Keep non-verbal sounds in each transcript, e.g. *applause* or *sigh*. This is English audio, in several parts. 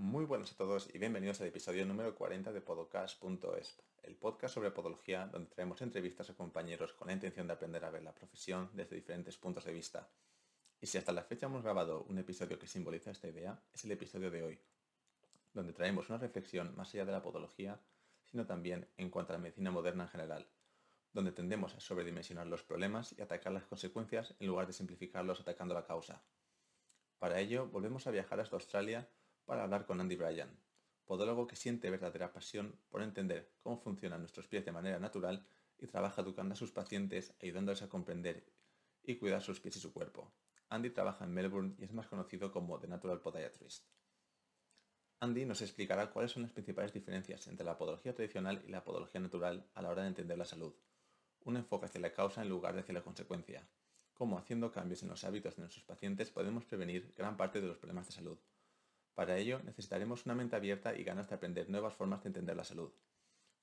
Muy buenas a todos y bienvenidos al episodio número 40 de Podcast.esp, el podcast sobre podología donde traemos entrevistas a compañeros con la intención de aprender a ver la profesión desde diferentes puntos de vista. Y si hasta la fecha hemos grabado un episodio que simboliza esta idea, es el episodio de hoy, donde traemos una reflexión más allá de la podología, sino también en cuanto a la medicina moderna en general, donde tendemos a sobredimensionar los problemas y atacar las consecuencias en lugar de simplificarlos atacando la causa. Para ello, volvemos a viajar hasta Australia para hablar con Andy Bryan, podólogo que siente verdadera pasión por entender cómo funcionan nuestros pies de manera natural y trabaja educando a sus pacientes, ayudándoles a comprender y cuidar sus pies y su cuerpo. Andy trabaja en Melbourne y es más conocido como The Natural Podiatrist. Andy nos explicará cuáles son las principales diferencias entre la podología tradicional y la podología natural a la hora de entender la salud. Un enfoque hacia la causa en lugar de hacia la consecuencia. Cómo haciendo cambios en los hábitos de nuestros pacientes podemos prevenir gran parte de los problemas de salud. Para ello necesitaremos una mente abierta y ganas de aprender nuevas formas de entender la salud.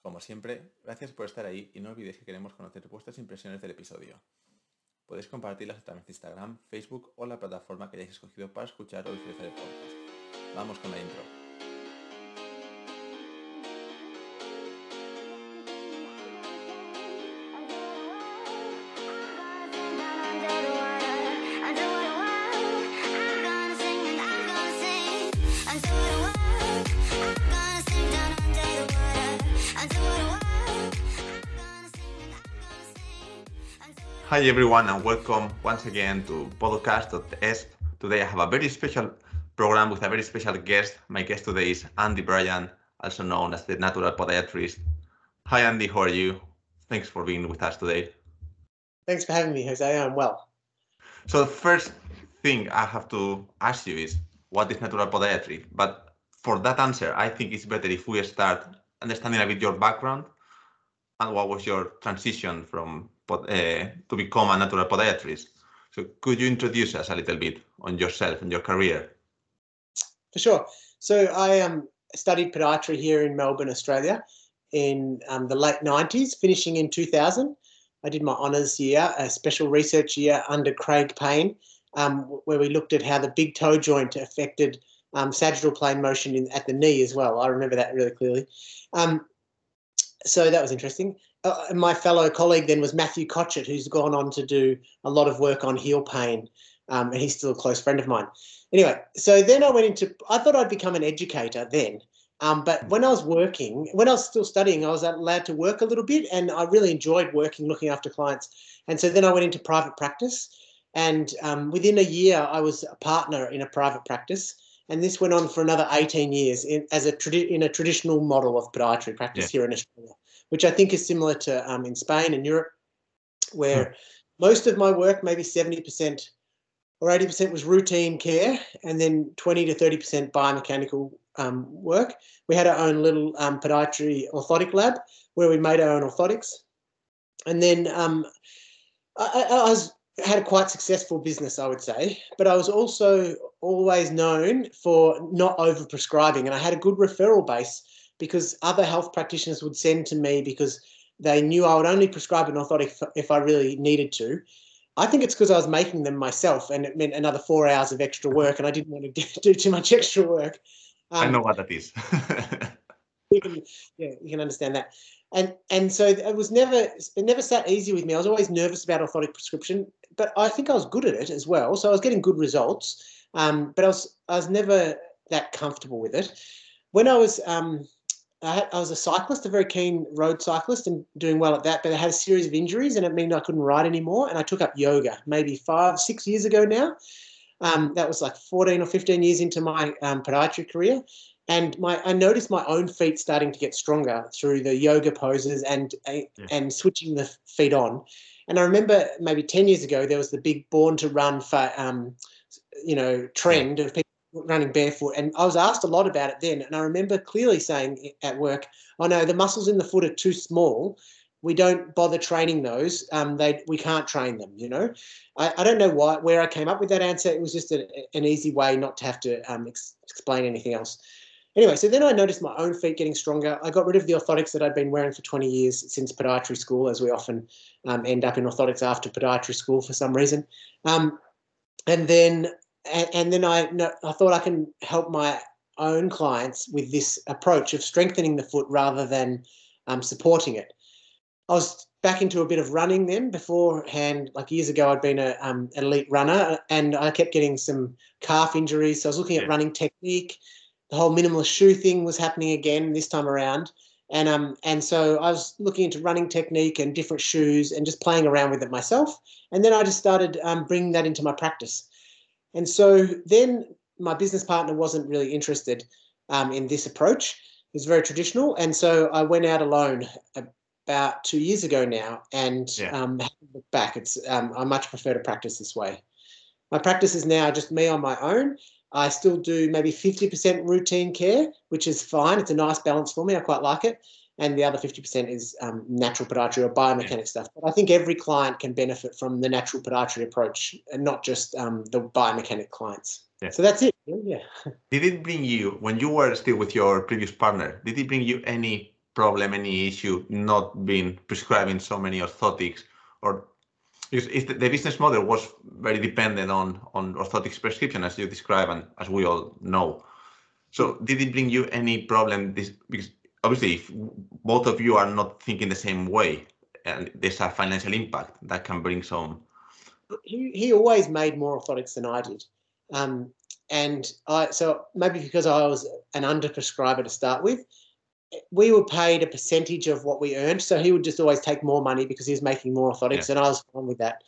Como siempre, gracias por estar ahí y no olvidéis que queremos conocer vuestras impresiones del episodio. Podéis compartirlas a través de Instagram, Facebook o la plataforma que hayáis escogido para escuchar o visualizar el podcast. Vamos con la intro. Hi everyone and welcome once again to podcast.esp. Today I have a very special program with a very special guest. My guest today is Andy Bryan, also known as the Natural Podiatrist. Hi Andy, how are you? Thanks for being with us today. Thanks for having me, Jose. I'm well. So the first thing I have to ask you is what is natural podiatry? But for that answer, I think it's better if we start understanding a bit your background and what was your transition from to become a natural podiatrist. So could you introduce us a little bit on yourself and your career? For sure. So I um, studied podiatry here in Melbourne, Australia in um, the late 90s, finishing in 2000. I did my honours year, a special research year under Craig Payne, um, where we looked at how the big toe joint affected um, sagittal plane motion in, at the knee as well. I remember that really clearly. Um, so that was interesting. Uh, my fellow colleague then was Matthew Cotchett, who's gone on to do a lot of work on heel pain, um, and he's still a close friend of mine. Anyway, so then I went into. I thought I'd become an educator then, um, but when I was working, when I was still studying, I was allowed to work a little bit, and I really enjoyed working, looking after clients. And so then I went into private practice, and um, within a year, I was a partner in a private practice and this went on for another 18 years in, as a tradi- in a traditional model of podiatry practice yeah. here in Australia, which I think is similar to um, in Spain and Europe, where hmm. most of my work, maybe 70% or 80% was routine care, and then 20 to 30% biomechanical um, work. We had our own little um, podiatry orthotic lab where we made our own orthotics. And then um, I, I, was had a quite successful business, I would say, but I was also always known for not over prescribing, and I had a good referral base because other health practitioners would send to me because they knew I would only prescribe an orthotic if I really needed to. I think it's because I was making them myself, and it meant another four hours of extra work, and I didn't want to *laughs* do too much extra work. Um, I know what that is. you can, yeah, you can understand that and and so it was never it never sat easy with me. I was always nervous about orthotic prescription, but I think I was good at it as well. So I was getting good results, um, but I was I was never that comfortable with it. When I was um, I, had, I, was a cyclist, a very keen road cyclist, and doing well at that. But I had a series of injuries, and it meant I couldn't ride anymore. And I took up yoga maybe five, six years ago now. Um, that was like 14 or 15 years into my um, podiatry career and my I noticed my own feet starting to get stronger through the yoga poses and yeah. and switching the feet on. And I remember maybe ten years ago there was the big born to run for um, you know trend of people running barefoot, and I was asked a lot about it then. And I remember clearly saying at work, "Oh no, the muscles in the foot are too small." We don't bother training those. Um, they we can't train them. You know, I, I don't know why where I came up with that answer. It was just a, an easy way not to have to um, ex- explain anything else. Anyway, so then I noticed my own feet getting stronger. I got rid of the orthotics that I'd been wearing for 20 years since podiatry school, as we often um, end up in orthotics after podiatry school for some reason. Um, and then and, and, then I I thought I can help my own clients with this approach of strengthening the foot rather than um, supporting it. I was back into a bit of running then. Beforehand, like years ago, I'd been a, um, an elite runner and I kept getting some calf injuries. So I was looking at running technique. The whole minimalist shoe thing was happening again this time around. And um and so I was looking into running technique and different shoes and just playing around with it myself. And then I just started um, bringing that into my practice. And so then my business partner wasn't really interested um, in this approach. It was very traditional, and so I went out alone about two years ago now, and yeah. um, look back, it's um, I much prefer to practice this way. My practice is now just me on my own. I still do maybe 50% routine care, which is fine. It's a nice balance for me. I quite like it. And the other 50% is um, natural podiatry or biomechanic yeah. stuff. But I think every client can benefit from the natural podiatry approach and not just um, the biomechanic clients. Yeah. So that's it. Yeah. *laughs* Did it bring you, when you were still with your previous partner, did it bring you any problem, any issue not being prescribing so many orthotics or because the, the business model was very dependent on on orthotics prescription as you describe and as we all know. So did it bring you any problem this because obviously if both of you are not thinking the same way and there's a financial impact that can bring some he, he always made more orthotics than I did. Um, and I so maybe because I was an underprescriber to start with, we were paid a percentage of what we earned. So he would just always take more money because he was making more orthotics, yeah. and I was fine with that.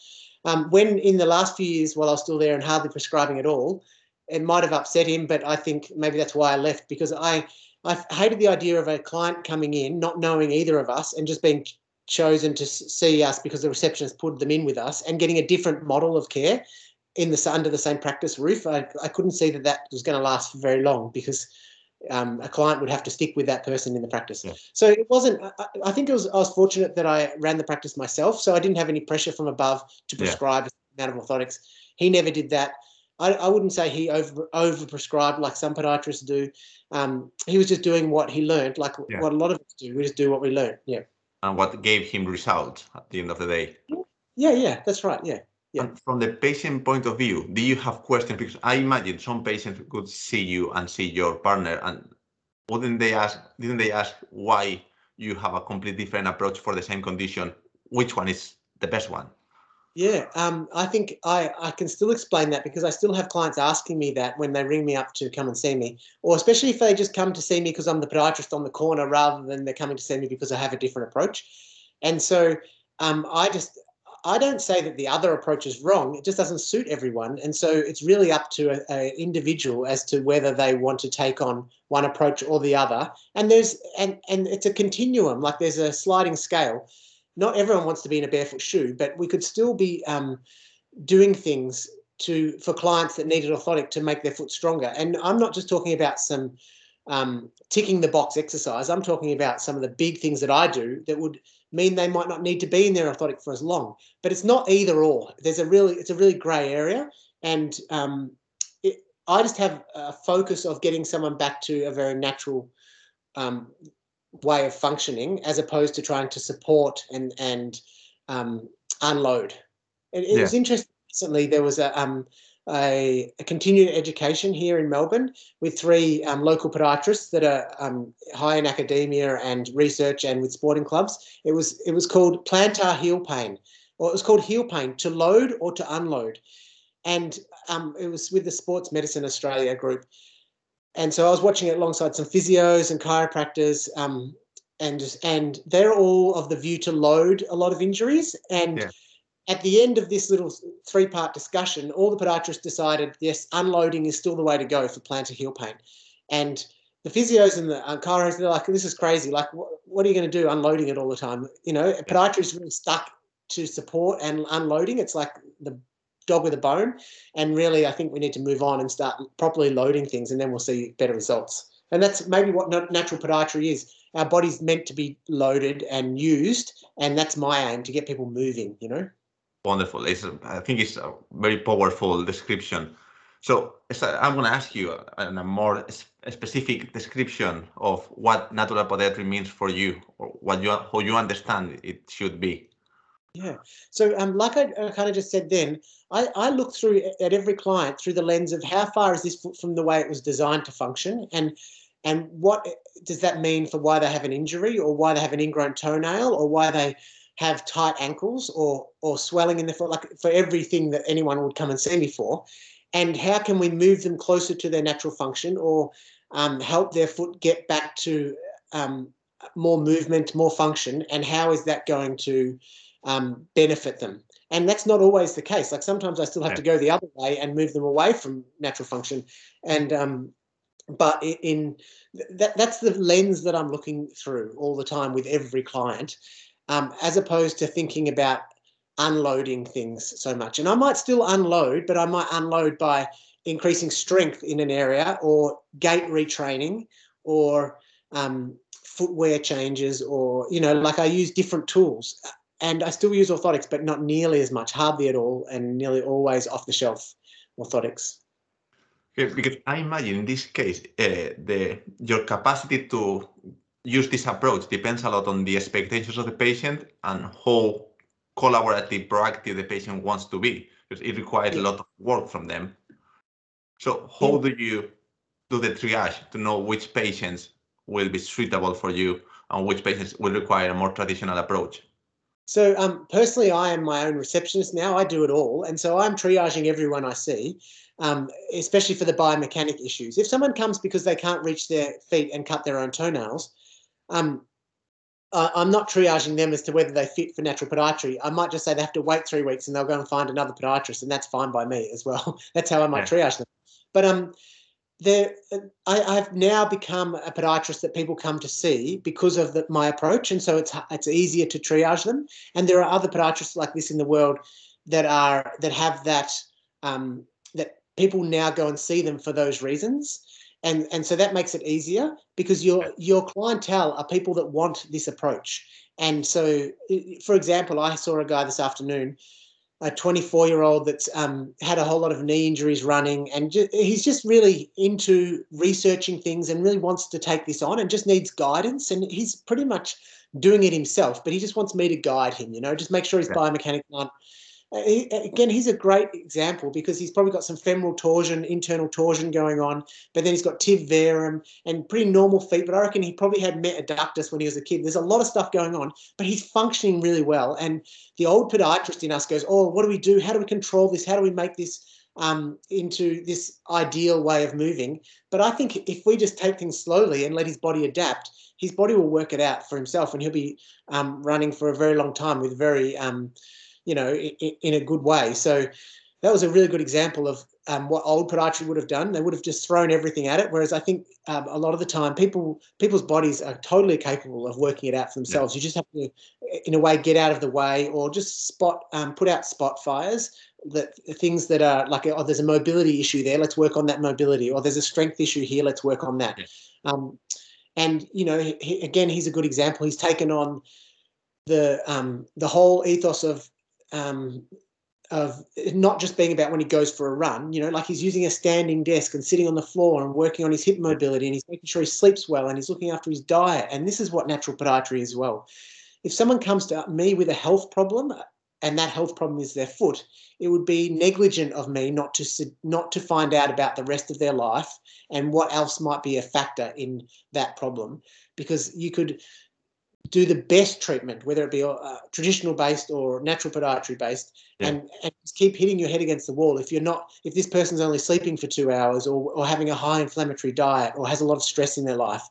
Um, when in the last few years, while I was still there and hardly prescribing at all, it might have upset him, but I think maybe that's why I left because I I hated the idea of a client coming in not knowing either of us and just being chosen to see us because the receptionist put them in with us and getting a different model of care in the under the same practice roof, I, I couldn't see that that was going to last for very long because um, a client would have to stick with that person in the practice. Yeah. So it wasn't. I, I, think it was. I was fortunate that I ran the practice myself, so I didn't have any pressure from above to prescribe yeah. amount of orthotics. He never did that. I, I wouldn't say he over over prescribed like some podiatrists do. Um, he was just doing what he learned, like yeah. what a lot of us do. We just do what we learn. Yeah. And what gave him results at the end of the day. Yeah, yeah, that's right. Yeah. Yeah. And from the patient point of view, do you have questions? Because I imagine some patients could see you and see your partner, and wouldn't they ask? Didn't they ask why you have a completely different approach for the same condition? Which one is the best one? Yeah, um, I think I, I can still explain that because I still have clients asking me that when they ring me up to come and see me, or especially if they just come to see me because I'm the podiatrist on the corner rather than they're coming to see me because I have a different approach. And so um, I just I don't say that the other approach is wrong. It just doesn't suit everyone, and so it's really up to an individual as to whether they want to take on one approach or the other. And there's and and it's a continuum. Like there's a sliding scale. Not everyone wants to be in a barefoot shoe, but we could still be um, doing things to for clients that need an orthotic to make their foot stronger. And I'm not just talking about some um, ticking the box exercise. I'm talking about some of the big things that I do that would mean they might not need to be in their orthotic for as long. But it's not either or. There's a really it's a really grey area, and um, it, I just have a focus of getting someone back to a very natural um, way of functioning, as opposed to trying to support and and um, unload. It, it yeah. was interesting. Recently, there was a um, a, a, continuing education here in Melbourne with three um, local podiatrists that are um, high in academia and research and with sporting clubs. It was it was called plantar heel pain, or it was called heel pain to load or to unload, and um, it was with the Sports Medicine Australia group. And so I was watching it alongside some physios and chiropractors, um, and and they're all of the view to load a lot of injuries and. Yeah at the end of this little three part discussion, all the podiatrists decided yes, unloading is still the way to go for plantar heel pain. And the physios and the uh, chiros, they're like, this is crazy. Like, what, what are you going to do unloading it all the time? You know, podiatry is really stuck to support and unloading. It's like the dog with a bone. And really, I think we need to move on and start properly loading things, and then we'll see better results. And that's maybe what natural podiatry is. Our body's meant to be loaded and used, and that's my aim to get people moving, you know? Wonderful. It's, I think it's a very powerful description. So I'm going to ask you a, a more specific description of what natural podiatry means for you, or what you how you understand it should be. Yeah. So, um, like I, I kind of just said then, I, I look through at every client through the lens of how far is this foot from the way it was designed to function, and and what does that mean for why they have an injury, or why they have an ingrown toenail, or why they have tight ankles, or or swelling in the foot, like for everything that anyone would come and see me for, and how can we move them closer to their natural function, or um, help their foot get back to um, more movement, more function, and how is that going to um, benefit them? And that's not always the case. Like sometimes I still have yeah. to go the other way and move them away from natural function. And um, but in that, that's the lens that I'm looking through all the time with every client, um, as opposed to thinking about unloading things so much. And I might still unload, but I might unload by increasing strength in an area or gait retraining or um, footwear changes or you know like i use different tools and i still use orthotics but not nearly as much hardly at all and nearly always off the shelf orthotics okay, because i imagine in this case uh, the your capacity to use this approach depends a lot on the expectations of the patient and how collaborative proactive the patient wants to be because it requires yeah. a lot of work from them so how yeah. do you do the triage to know which patients will be suitable for you and which patients will require a more traditional approach? So um, personally, I am my own receptionist now. I do it all, and so I'm triaging everyone I see, um, especially for the biomechanic issues. If someone comes because they can't reach their feet and cut their own toenails, um, I'm not triaging them as to whether they fit for natural podiatry. I might just say they have to wait three weeks and they'll go and find another podiatrist, and that's fine by me as well. *laughs* that's how I might yeah. triage them. But um, there, I, have now become a podiatrist that people come to see because of the, my approach, and so it's it's easier to triage them. And there are other podiatrists like this in the world that are that have that um, that people now go and see them for those reasons, and and so that makes it easier because your your clientele are people that want this approach. And so, for example, I saw a guy this afternoon a 24 year old that's um, had a whole lot of knee injuries running and ju- he's just really into researching things and really wants to take this on and just needs guidance and he's pretty much doing it himself but he just wants me to guide him you know just make sure his yeah. biomechanics aren't he, again, he's a great example because he's probably got some femoral torsion, internal torsion going on, but then he's got tiv and pretty normal feet. But I reckon he probably had metaductus when he was a kid. There's a lot of stuff going on, but he's functioning really well. And the old podiatrist in us goes, "Oh, what do we do? How do we control this? How do we make this?" Um, into this ideal way of moving. But I think if we just take things slowly and let his body adapt, his body will work it out for himself, and he'll be um, running for a very long time with very um, you know, in, in a good way. So that was a really good example of um, what old podiatry would have done. They would have just thrown everything at it. Whereas I think um, a lot of the time, people people's bodies are totally capable of working it out for themselves. Yeah. You just have to, in a way, get out of the way or just spot, um, put out spot fires. That things that are like, oh, there's a mobility issue there. Let's work on that mobility. Or there's a strength issue here. Let's work on that. Yeah. Um, and you know, he, again, he's a good example. He's taken on the um, the whole ethos of um, of not just being about when he goes for a run, you know, like he's using a standing desk and sitting on the floor and working on his hip mobility and he's making sure he sleeps well and he's looking after his diet. And this is what natural podiatry is well. If someone comes to me with a health problem and that health problem is their foot, it would be negligent of me not to not to find out about the rest of their life and what else might be a factor in that problem because you could do the best treatment, whether it be uh, traditional based or natural podiatry based, yeah. and, and keep hitting your head against the wall. If you're not, if this person's only sleeping for two hours or, or having a high inflammatory diet or has a lot of stress in their life,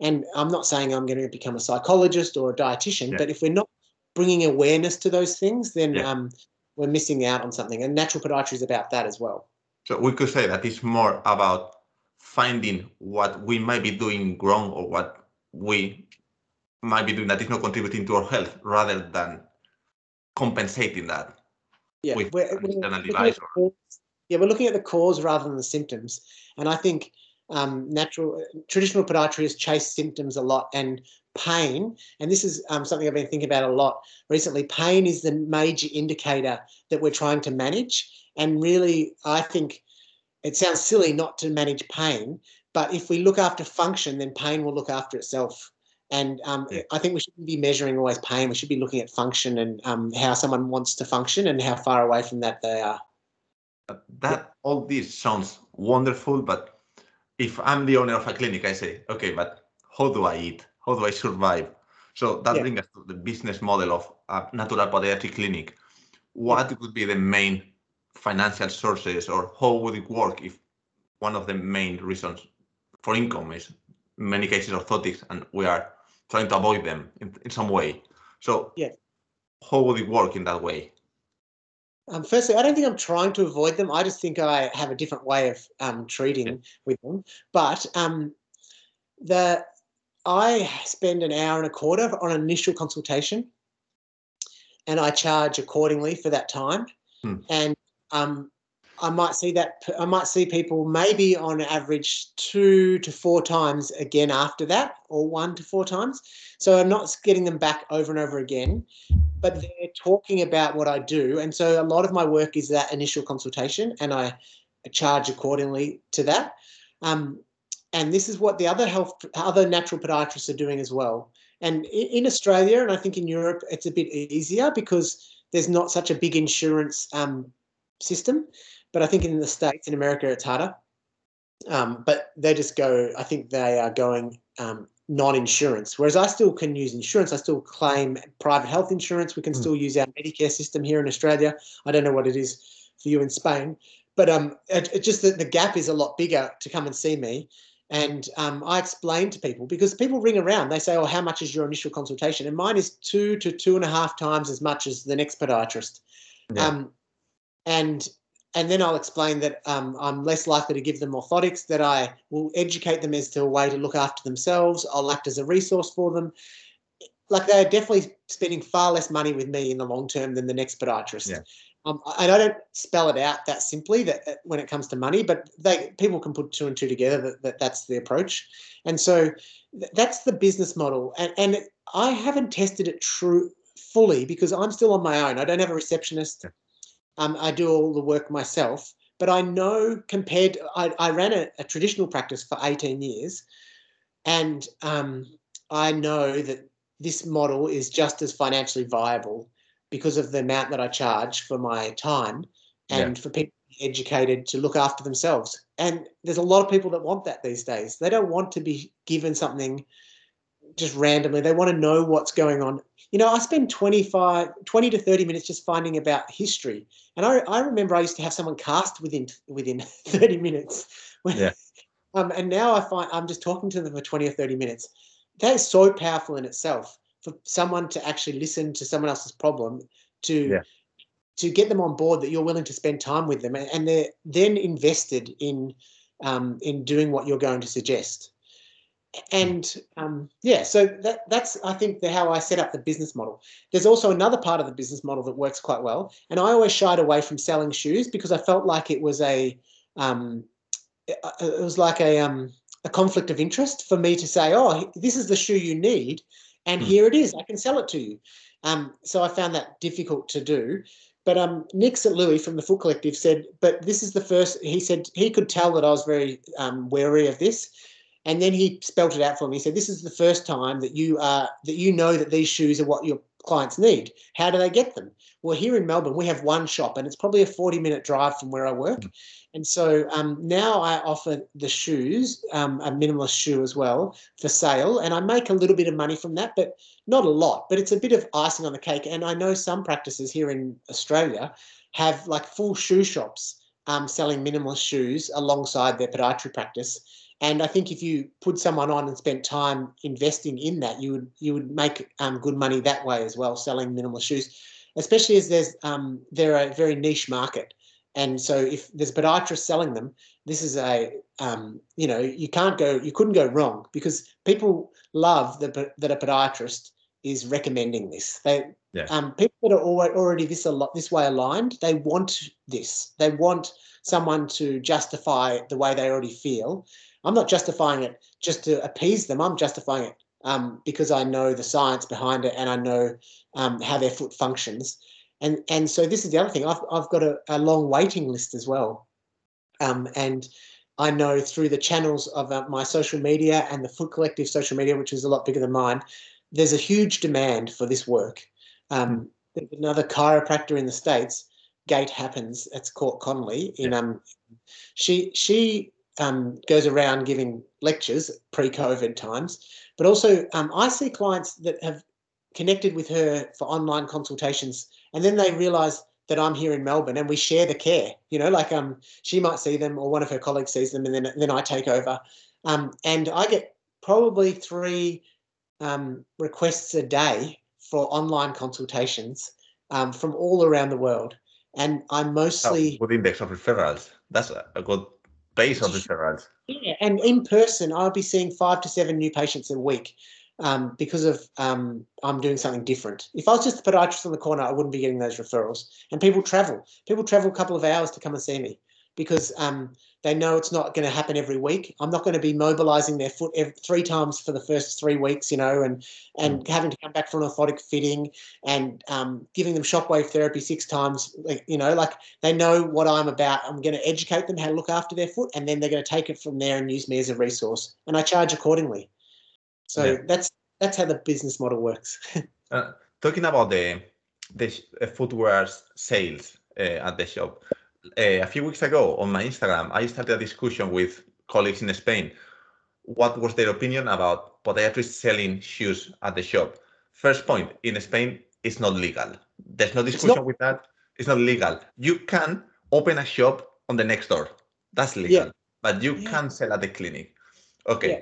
and I'm not saying I'm going to become a psychologist or a dietitian, yeah. but if we're not bringing awareness to those things, then yeah. um, we're missing out on something. And natural podiatry is about that as well. So we could say that it's more about finding what we might be doing wrong or what we might be doing that is not contributing to our health rather than compensating that yeah we're, we're device or... yeah we're looking at the cause rather than the symptoms. And i think um, natural traditional podiatry has chased symptoms a lot and pain and this is um, something i've been thinking about a lot recently. Pain is the major indicator that we're trying to manage and really i think it sounds silly not to manage pain but if we look after function then pain will look after itself And um, I think we shouldn't be measuring always pain. We should be looking at function and um, how someone wants to function and how far away from that they are. That all this sounds wonderful, but if I'm the owner of a clinic, I say, okay, but how do I eat? How do I survive? So that yeah. brings us to the business model of a natural podiatric clinic. What yeah. would be the main financial sources, or how would it work if one of the main reasons for income is in many cases orthotics, and we are trying to avoid them in, in some way. So yeah. how would it work in that way? Um, firstly, I don't think I'm trying to avoid them. I just think I have a different way of um, treating with them. But um, the I spend an hour and a quarter on an initial consultation, and I charge accordingly for that time. Hmm. And um, I might see that I might see people maybe on average two to four times again after that, or one to four times. So I'm not getting them back over and over again, but they're talking about what I do, and so a lot of my work is that initial consultation, and I charge accordingly to that. Um, and this is what the other health, other natural podiatrists are doing as well. And in Australia, and I think in Europe, it's a bit easier because there's not such a big insurance um, system. But I think in the States, in America, it's harder. Um, but they just go, I think they are going um, non insurance. Whereas I still can use insurance. I still claim private health insurance. We can mm. still use our Medicare system here in Australia. I don't know what it is for you in Spain. But um, it, it just that the gap is a lot bigger to come and see me. And um, I explain to people because people ring around. They say, "Oh, how much is your initial consultation?" And mine is two to two and a half times as much as the next podiatrist. Yeah. Um, and and then I'll explain that um, I'm less likely to give them orthotics, that I will educate them as to a way to look after themselves. I'll act as a resource for them. Like they're definitely spending far less money with me in the long term than the next podiatrist. Yeah. Um, and I don't spell it out that simply that uh, when it comes to money, but they people can put two and two together that, that that's the approach. And so th- that's the business model. And, and I haven't tested it true fully because I'm still on my own. I don't have a receptionist. Yeah um, I do all the work myself, but I know compared, I, I ran a, a, traditional practice for 18 years, and um, I know that this model is just as financially viable because of the amount that I charge for my time and yeah. for people to be educated to look after themselves. And there's a lot of people that want that these days. They don't want to be given something just randomly. They want to know what's going on. You know, I spend 25, 20 to 30 minutes just finding about history. And I, I remember I used to have someone cast within within *laughs* 30 minutes. Yeah. *laughs* um, and now I find I'm just talking to them for 20 or 30 minutes. That is so powerful in itself for someone to actually listen to someone else's problem to yeah. to get them on board that you're willing to spend time with them and they're then invested in um, in doing what you're going to suggest and um, yeah, so that, that's I think the, how I set up the business model. There's also another part of the business model that works quite well, and I always shied away from selling shoes because I felt like it was a um, it, it was like a um, a conflict of interest for me to say, oh, this is the shoe you need, and hmm. here it is. I can sell it to you. Um, so I found that difficult to do. But um, Nick St. Louis from the Foot Collective said, but this is the first. He said he could tell that I was very um, wary of this and then he spelt it out for me. He said, "This is the first time that you are that you know that these shoes are what your clients need. How do they get them? Well, here in Melbourne, we have one shop, and it's probably a forty-minute drive from where I work. Mm. And so um, now I offer the shoes, um, a minimalist shoe as well, for sale, and I make a little bit of money from that, but not a lot. But it's a bit of icing on the cake. And I know some practices here in Australia have like full shoe shops um, selling minimalist shoes alongside their podiatry practice and I think if you put someone on and spent time investing in that, you would you would make um, good money that way as well, selling minimal shoes, especially as there's um, they're a very niche market. And so if there's podiatrists selling them, this is a um, you know you can't go you couldn't go wrong because people love that that a podiatrist is recommending this. They yeah. um, people that are already this a lot this way aligned, they want this. They want someone to justify the way they already feel I'm not justifying it just to appease them. I'm justifying it um, because I know the science behind it and I know um, how their foot functions. And and so this is the other thing. I've I've got a, a long waiting list as well, um, and I know through the channels of uh, my social media and the Foot Collective social media, which is a lot bigger than mine, there's a huge demand for this work. Um, there's another chiropractor in the states, Gait Happens. It's Courtney Conley. In um, she she um, goes around giving lectures pre-COVID times, but also um, I see clients that have connected with her for online consultations, and then they realise that I'm here in Melbourne and we share the care. You know, like um, she might see them or one of her colleagues sees them, and then then I take over. Um, and I get probably three um, requests a day for online consultations um, from all around the world. And I'm mostly oh, good index of referrals. That's a good base of referrals. Yeah, and in person, I'll be seeing five to seven new patients a week um, because of um, I'm doing something different. If I was just a podiatrist on the corner, I wouldn't be getting those referrals. And people travel. People travel a couple of hours to come and see me because um, they know it's not going to happen every week. I'm not going to be mobilizing their foot every, three times for the first three weeks, you know, and and mm. having to come back for an orthotic fitting and um, giving them shockwave therapy six times. You know, like they know what I'm about. I'm going to educate them how to look after their foot, and then they're going to take it from there and use me as a resource. And I charge accordingly. So yeah. that's that's how the business model works. *laughs* uh, talking about the the uh, footwear sales uh, at the shop, uh, a few weeks ago on my Instagram, I started a discussion with colleagues in Spain. What was their opinion about podiatrists selling shoes at the shop? First point: in Spain, it's not legal. There's no discussion not, with that. It's not legal. You can open a shop on the next door. That's legal, yeah. but you yeah. can't sell at the clinic. Okay. Yeah.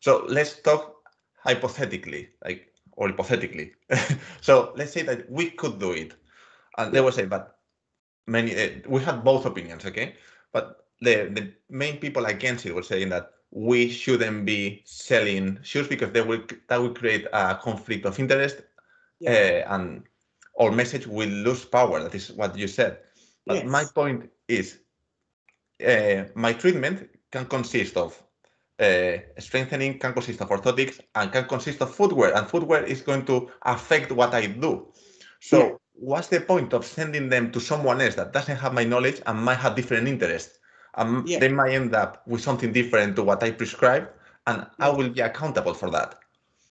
So let's talk hypothetically, like or hypothetically. *laughs* so let's say that we could do it, and they will say, but many uh, we had both opinions, okay? But the the main people against it were saying that we shouldn't be selling shoes because they will that will create a conflict of interest, yeah. uh, and our message will lose power. That is what you said. But yes. my point is, uh, my treatment can consist of uh, strengthening can consist of orthotics and can consist of footwear, and footwear is going to affect what I do. So. What's the point of sending them to someone else that doesn't have my knowledge and might have different interests? And yeah. they might end up with something different to what I prescribe, and yeah. I will be accountable for that.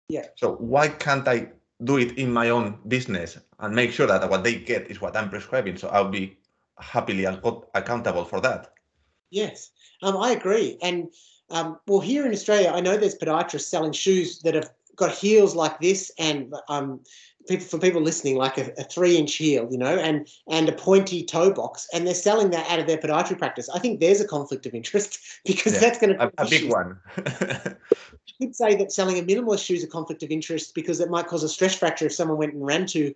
Yeah. So why can't I do it in my own business and make sure that what they get is what I'm prescribing? So I'll be happily accountable for that. Yes, um, I agree, and um, well, here in Australia, I know there's podiatrists selling shoes that have got heels like this, and um, people for people listening, like a, a, three-inch heel, you know, and and a pointy toe box, and they're selling that out of their podiatry practice. I think there's a conflict of interest *laughs* because yeah, that's going to a, a big one. *laughs* you could say that selling a minimalist shoe is a conflict of interest because it might cause a stress fracture if someone went and ran too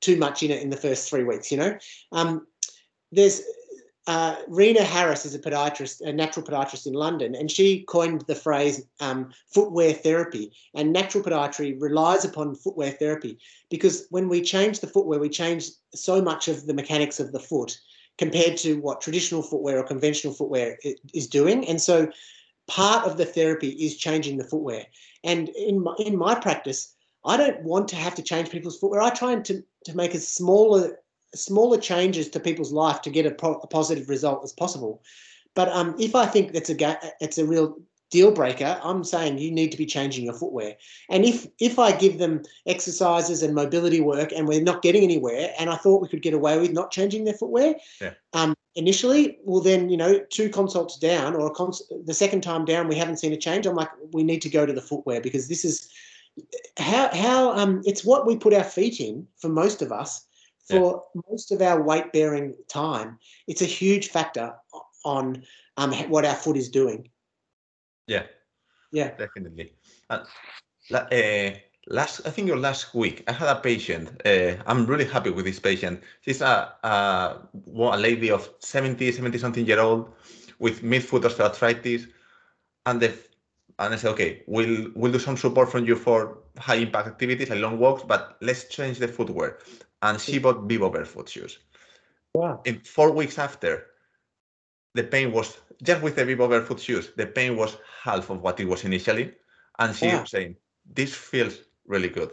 too much in it in the first three weeks. You know, um, there's uh, Rena Harris is a podiatrist, a natural podiatrist in London, and she coined the phrase um, footwear therapy. And natural podiatry relies upon footwear therapy because when we change the footwear, we change so much of the mechanics of the foot compared to what traditional footwear or conventional footwear is doing. And so part of the therapy is changing the footwear. And in my, in my practice, I don't want to have to change people's footwear. I try to, to make as smaller smaller changes to people's life to get a, pro- a positive result as possible. But um, if I think that's a ga- it's a real deal breaker, I'm saying you need to be changing your footwear. And if if I give them exercises and mobility work and we're not getting anywhere, and I thought we could get away with not changing their footwear, yeah. um, initially, well then you know two consults down or cons- the second time down we haven't seen a change. I'm like we need to go to the footwear because this is how how um it's what we put our feet in for most of us for yeah. most of our weight bearing time, it's a huge factor on um, what our foot is doing. Yeah. Yeah. Definitely. Uh, uh, last, I think your last week, I had a patient. Uh, I'm really happy with this patient. She's a, a, a lady of 70, 70 something year old with midfoot osteoarthritis. And the and I said, okay, we'll we'll do some support from you for high impact activities like long walks, but let's change the footwear and she bought Vivobarefoot shoes. Wow. In four weeks after, the pain was just with the Vivobarefoot shoes, the pain was half of what it was initially. And she was saying, This feels really good.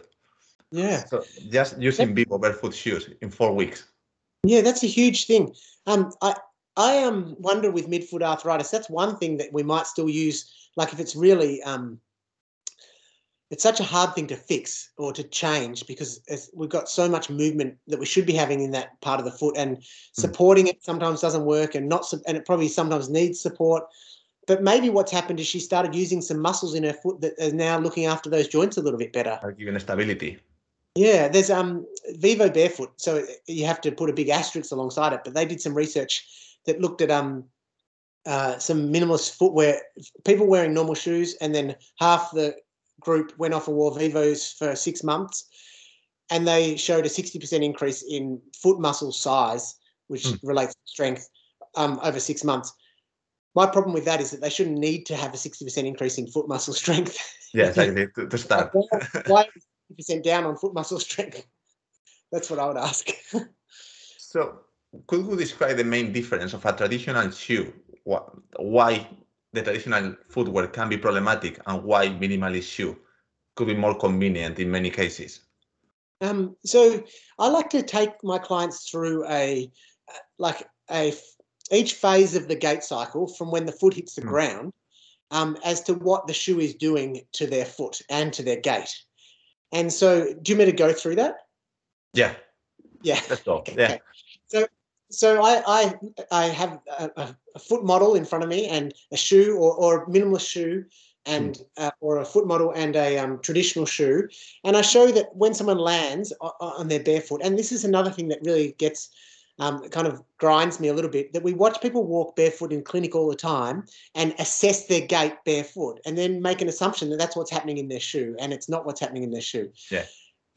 Yeah. So just using Vivobarefoot shoes in four weeks. Yeah, that's a huge thing. Um, I I um wonder with midfoot arthritis. That's one thing that we might still use. Like if it's really um, it's such a hard thing to fix or to change because we've got so much movement that we should be having in that part of the foot, and supporting it sometimes doesn't work, and not and it probably sometimes needs support. But maybe what's happened is she started using some muscles in her foot that are now looking after those joints a little bit better. Giving stability. Yeah, there's um Vivobarefoot, so you have to put a big asterisk alongside it. But they did some research that looked at um uh, some minimalist footwear, people wearing normal shoes, and then half the group went off and wore Vivos for six months, and they showed a 60% increase in foot muscle size, which mm. relates to strength, um, over six months. My problem with that is that they shouldn't need to have a 60% increase in foot muscle strength. Yeah, *laughs* exactly. to, start. why, 60% down on foot muscle strength? That's what I would ask. so, could you describe the main difference of a traditional shoe? Why the traditional footwear can be problematic and why minimalist shoe could be more convenient in many cases? Um, so I like to take my clients through a like a each phase of the gait cycle from when the foot hits the mm. ground um, as to what the shoe is doing to their foot and to their gait. And so, do you mean to go through that? Yeah. Yeah. That's all. *laughs* Okay. Yeah. So, I I, I have a, a, foot model in front of me and a shoe or, or a minimalist shoe and mm. uh, or a foot model and a um, traditional shoe, and I show that when someone lands on, on their barefoot, and this is another thing that really gets um, kind of grinds me a little bit that we watch people walk barefoot in clinic all the time and assess their gait barefoot and then make an assumption that that's what's happening in their shoe and it's not what's happening in their shoe. Yeah.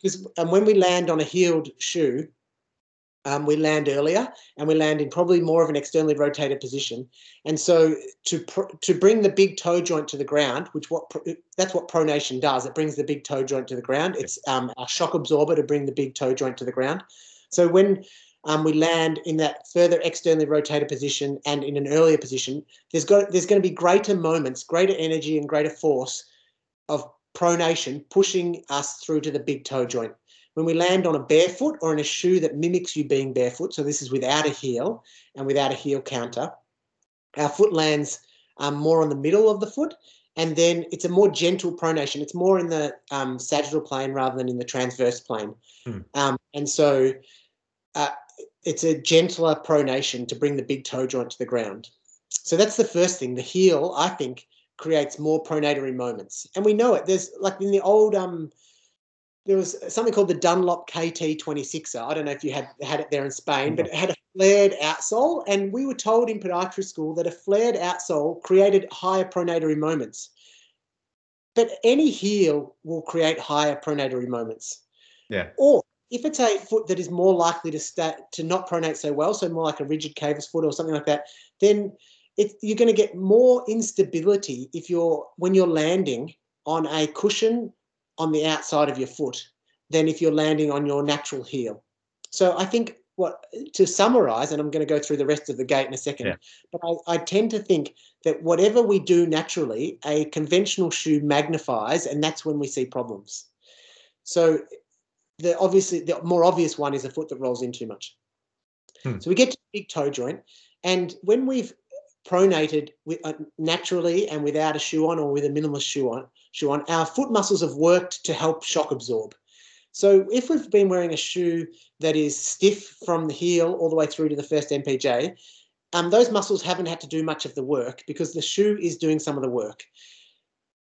Because and when we land on a heeled shoe, um, we land earlier and we land in probably more of an externally rotated position. And so to pr- to bring the big toe joint to the ground, which what pr- that's what pronation does. It brings the big toe joint to the ground. It's um, a shock absorber to bring the big toe joint to the ground. So when um, we land in that further externally rotated position and in an earlier position, there's got there's going to be greater moments, greater energy and greater force of pronation pushing us through to the big toe joint. When we land on a barefoot or in a shoe that mimics you being barefoot, so this is without a heel and without a heel counter, our foot lands um, more on the middle of the foot, and then it's a more gentle pronation. It's more in the um, sagittal plane rather than in the transverse plane, hmm. um, and so uh, it's a gentler pronation to bring the big toe joint to the ground. So that's the first thing. The heel, I think, creates more pronatory moments, and we know it. There's like in the old um, there was something called the Dunlop KT26er. I don't know if you had had it there in Spain, but it had a flared outsole, and we were told in podiatry school that a flared outsole created higher pronatory moments. But any heel will create higher pronatory moments. Yeah. Or if it's a foot that is more likely to sta- to not pronate so well, so more like a rigid cavus foot or something like that, then it, you're going to get more instability if you're when you're landing on a cushion on the outside of your foot than if you're landing on your natural heel. So I think what to summarize, and I'm going to go through the rest of the gait in a second, yeah. but I, I, tend to think that whatever we do naturally, a conventional shoe magnifies, and that's when we see problems. So the obviously the more obvious one is a foot that rolls in too much. Hmm. So we get to the big toe joint, and when we've pronated with, uh, naturally and without a shoe on or with a minimalist shoe on, shoe on, our foot muscles have worked to help shock absorb. So if we've been wearing a shoe that is stiff from the heel all the way through to the first MPJ, um, those muscles haven't had to do much of the work because the shoe is doing some of the work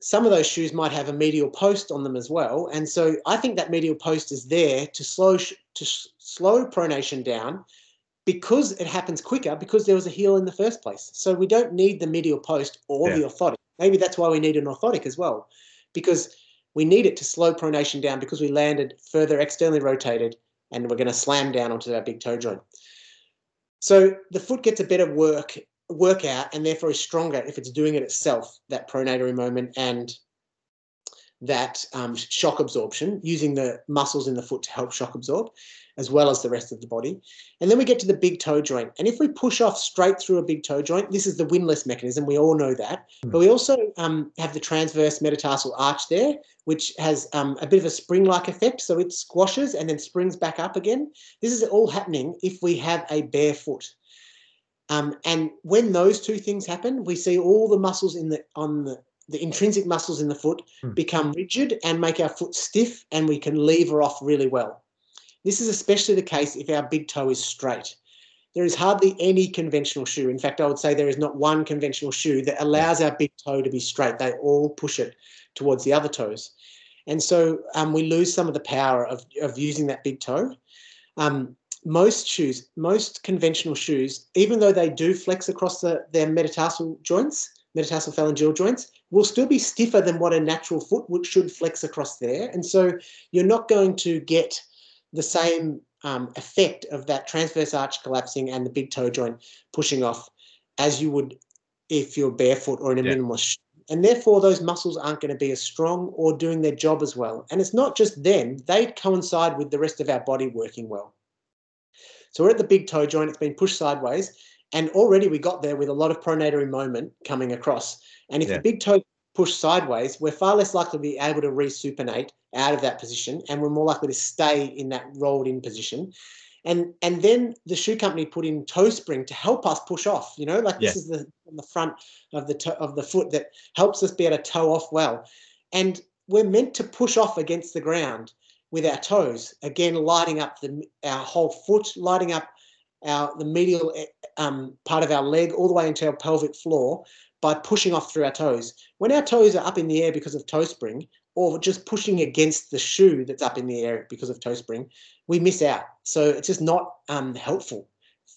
some of those shoes might have a medial post on them as well. And so I think that medial post is there to slow to slow pronation down because it happens quicker because there was a heel in the first place. So we don't need the medial post or yeah. the orthotic. Maybe that's why we need an orthotic as well, because we need it to slow pronation down because we landed further externally rotated and we're going to slam down onto that big toe joint. So the foot gets a better work workout and therefore is stronger if it's doing it itself, that pronatory moment and that um, shock absorption, using the muscles in the foot to help shock absorb, as well as the rest of the body. And then we get to the big toe joint. And if we push off straight through a big toe joint, this is the windlass mechanism. We all know that. Mm. But we also um, have the transverse metatarsal arch there, which has um, a bit of a spring like effect. So it squashes and then springs back up again. This is all happening if we have a bare foot. Um, and when those two things happen, we see all the muscles in the on the the intrinsic muscles in the foot Hmm. become rigid and make our foot stiff, and we can lever off really well. This is especially the case if our big toe is straight. There is hardly any conventional shoe. In fact, I would say there is not one conventional shoe that allows our big toe to be straight. They all push it towards the other toes. And so um, we lose some of the power of, of using that big toe. Um, most shoes, most conventional shoes, even though they do flex across the, their metatarsal joints, metatarsal phalangeal joints, will still be stiffer than what a natural foot would, should flex across there. And so you're not going to get the same um, effect of that transverse arch collapsing and the big toe joint pushing off as you would if you're barefoot or in a Yeah. minimalist. And therefore, those muscles aren't going to be as strong or doing their job as well. And it's not just them, they coincide with the rest of our body working well. So we're at the big toe joint, it's been pushed sideways, and already we got there with a lot of pronatory moment coming across. And if Yeah. the big toe push sideways, we're far less likely to be able to resupinate out of that position, and we're more likely to stay in that rolled in position. And and then the shoe company put in toe spring to help us push off. You know, like this is the on the front of the toe, of the foot that helps us be able to toe off well. And we're meant to push off against the ground with our toes, again lighting up the our whole foot, lighting up our the medial eh, um, part of our leg all the way into our pelvic floor by pushing off through our toes. When our toes are up in the air because of toe spring, or just pushing against the shoe that's up in the air because of toe spring, we miss out. So it's just not um, helpful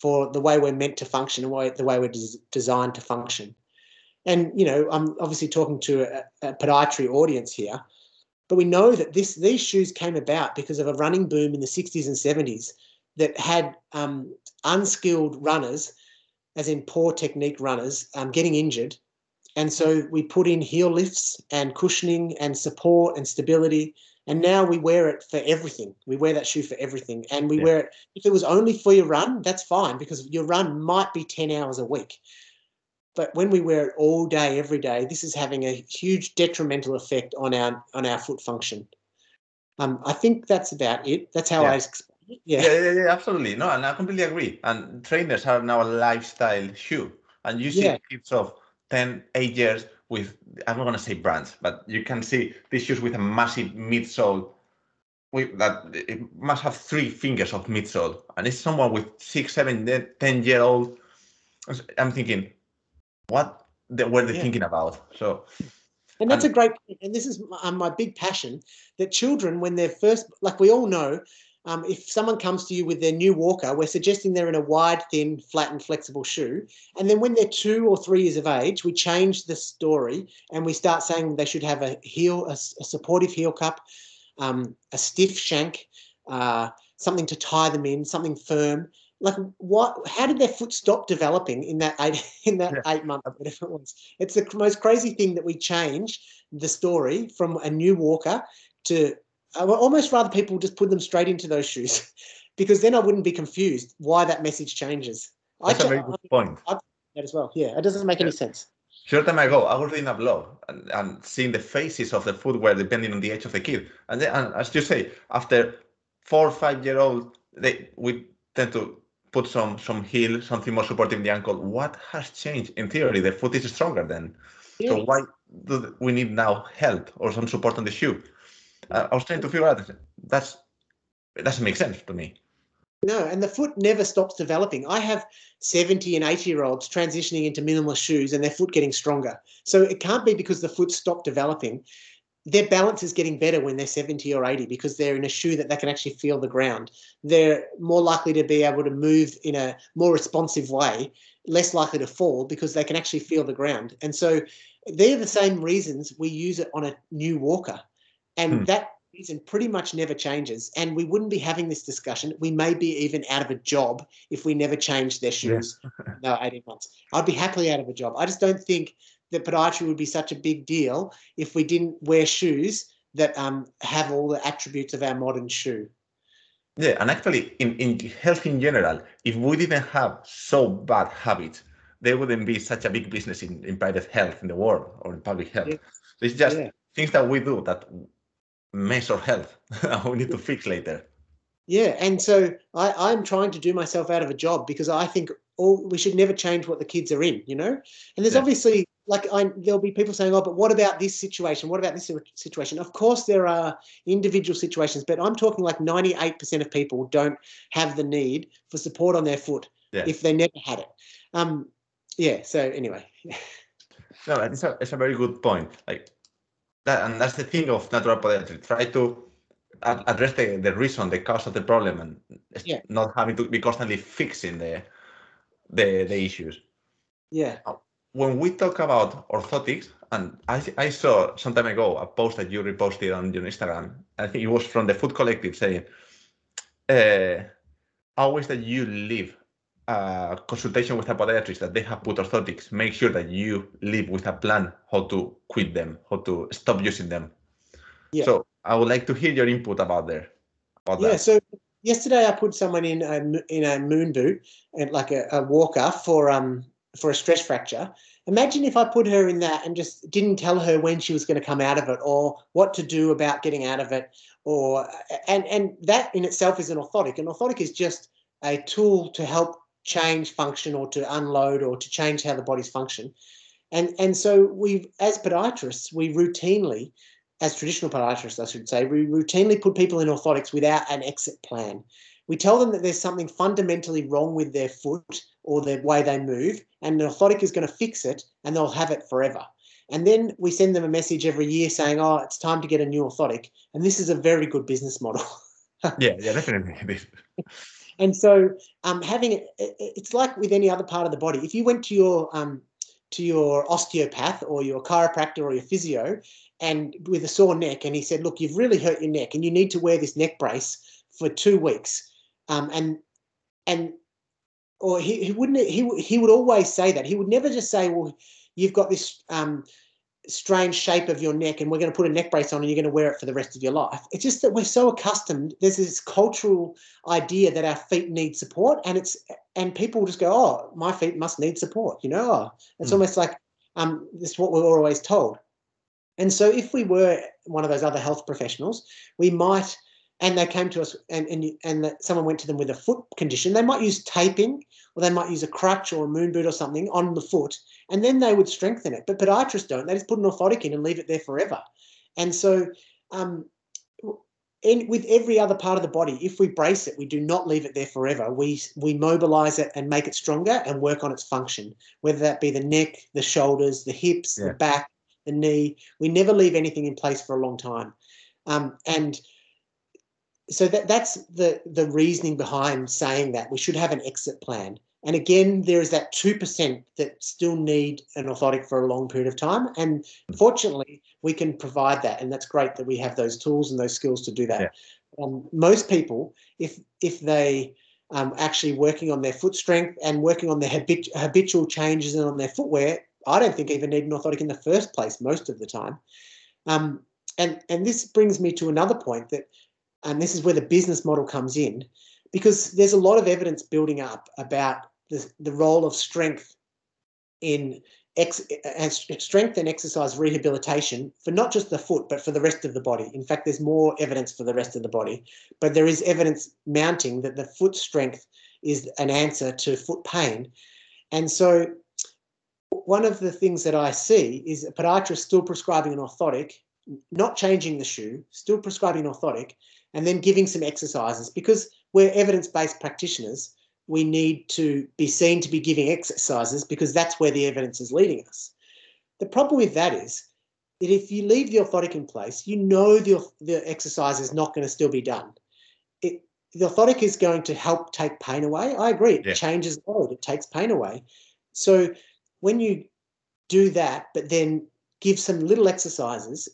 for the way we're meant to function and the way we're des- designed to function. And you know, I'm obviously talking to a, a podiatry audience here, but we know that this these shoes came about because of a running boom in the 60s and 70s that had um, unskilled runners, as in poor technique runners, um, getting injured. And so we put in heel lifts and cushioning and support and stability. And now we wear it for everything. We wear that shoe for everything. And we Yeah. wear it, if it was only for your run, that's fine because your run might be 10 hours a week. But when we wear it all day, every day, this is having a huge detrimental effect on our on our foot function. Um, I think that's about it. That's how Yeah. I explain. Yeah. Yeah, yeah, yeah, absolutely. No, and I completely agree. And trainers are now a lifestyle shoe. And you see Yeah. kids of 10, 8 years with, I'm not going to say brands, but you can see these shoes with a massive midsole with that it must have three fingers of midsole. And it's someone with six, seven, ten- 10 year old. I'm thinking, what the, were they Yeah. thinking about? So, And that's a great point. And this is m- um, my big passion that children, when they're first, like we all know, um, if someone comes to you with their new walker, we're suggesting they're in a wide, thin, flat, and flexible shoe. And then when they're two or three years of age, we change the story and we start saying they should have a heel, a supportive heel cup, um, a stiff shank, uh, something to tie them in, something firm. Like what? How did their foot stop developing in that eight *laughs* in that Yeah. eight months, whatever it was? It's the most crazy thing that we change the story from a new walker to I would almost rather people just put them straight into those shoes *laughs* because then I wouldn't be confused why that message changes. that's a I very cha- good point. I, that as well. Yeah, it doesn't make any sense. Short time ago, I was reading a blog and, and seeing the faces of the footwear depending on the age of the kid. And, then, and as you say, after four or five year old, they we tend to put some some heel, something more supportive in the ankle. What has changed? In theory, the foot is stronger then. Yeah. So why do we need now help or some support on the shoe? I was trying to figure out that's it doesn't make sense to me. No, and the foot never stops developing. I have 70 and 80 year olds transitioning into minimalist shoes and their foot getting stronger. So it can't be because the foot stopped developing. Their balance is getting better when they're 70 or 80 because they're in a shoe that they can actually feel the ground. They're more likely to be able to move in a more responsive way, less likely to fall because they can actually feel the ground. And so they're the same reasons we use it on a new walker. And Hmm. that reason pretty much never changes. And we wouldn't be having this discussion. We may be even out of a job if we never changed their Yeah. shoes. no, 18 months. I'd be happily out of a job. I just don't think that podiatry would be such a big deal if we didn't wear shoes that um, have all the attributes of our modern shoe. Yeah, and actually, in, in health in general, if we didn't have so bad habits, there wouldn't be such a big business in, in private health in the world or in public health. Yeah. It's just Yeah. things that we do that our health. *laughs* we need to fix later. Yeah, and so I, I'm trying to do myself out of a job because I think all we should never change what the kids are in, you know. And there's Yeah. obviously like I, there'll be people saying, "Oh, but what about this situation? What about this situation?" Of course, there are individual situations, but I'm talking like 98% of people don't have the need for support on their foot Yeah. if they never had it. Um, yeah. So anyway, *laughs* No, it's a, it's a very good point. Like that, and that's the thing of natural podiatry. Try to address the, the reason, the cause of the problem, and Yeah. not having to be constantly fixing the the, the issues. yeah, When we talk about orthotics, and I, I saw some time ago a post that you reposted on your Instagram. I think it was from the Foot Collective saying, uh, always that you leave a consultation with a podiatrist that they have put orthotics, make sure that you leave with a plan how to quit them, how to stop using them. Yeah. So I would like to hear your input about there. About yeah. that. So yesterday I put someone in a in a moon boot and like a, a walker for um for a stress fracture. Imagine if I put her in that and just didn't tell her when she was going to come out of it or what to do about getting out of it or and and that in itself is an orthotic. An orthotic is just a tool to help change function or to unload or to change how the body's function. And and so we as podiatrists we routinely as traditional podiatrists, I should say, we routinely put people in orthotics without an exit plan. We tell them that there's something fundamentally wrong with their foot or the way they move, and an orthotic is going to fix it and they'll have it forever. And then we send them a message every year saying, oh, it's time to get a new orthotic. And this is a very good business model. *laughs* yeah, yeah, definitely. *laughs* And so um, having it- it's like with any other part of the body. If you went to your um, to your osteopath or your chiropractor or your physio and with a sore neck and he said, look, you've really hurt your neck and you need to wear this neck brace for two weeks. Um, and and or he, he wouldn't he, he would always say that. He would never just say, well, you've got this um, strange shape of your neck and we're going to put a neck brace on and you're going to wear it for the rest of your life. It's just that we're so accustomed. There's this cultural idea that our feet need support and it's and people just go, oh, my feet must need support. You know, oh, it's Mm. almost like um, this is what we're always told. And so if we were one of those other health professionals, we might, and they came to us and and, and someone went to them with a foot condition, they might use taping or they might use a crutch or a moon boot or something on the foot, and then they would strengthen it. But podiatrists don't. They just put an orthotic in and leave it there forever. And so um, in, with every other part of the body, if we brace it, we do not leave it there forever. We we mobilize it and make it stronger and work on its function, whether that be the neck, the shoulders, the hips, Yeah. the back, the knee. We never leave anything in place for a long time, um, and so that that's the the reasoning behind saying that we should have an exit plan. And again, there is that two percent that still need an orthotic for a long period of time, and fortunately, we can provide that, and that's great that we have those tools and those skills to do that. Um, most people, if if they um, actually working on their foot strength and working on their habit, habitual changes and on their footwear, I don't think even need an orthotic in the first place most of the time. Um, and and this brings me to another point that, and this is where the business model comes in, because there's a lot of evidence building up about the, the role of strength in ex, strength and exercise rehabilitation for not just the foot but for the rest of the body. In fact, there's more evidence for the rest of the body, but there is evidence mounting that the foot strength is an answer to foot pain, and so one of the things that I see is a podiatrist still prescribing an orthotic, not changing the shoe, still prescribing an orthotic, and then giving some exercises because we're evidence-based practitioners. We need to be seen to be giving exercises because that's where the evidence is leading us. The problem with that is that if you leave the orthotic in place, you know the, the exercise is not going to still be done. It, the orthotic is going to help take pain away. I agree. It Yeah. changes load. It takes pain away. So when you do that, but then give some little exercises,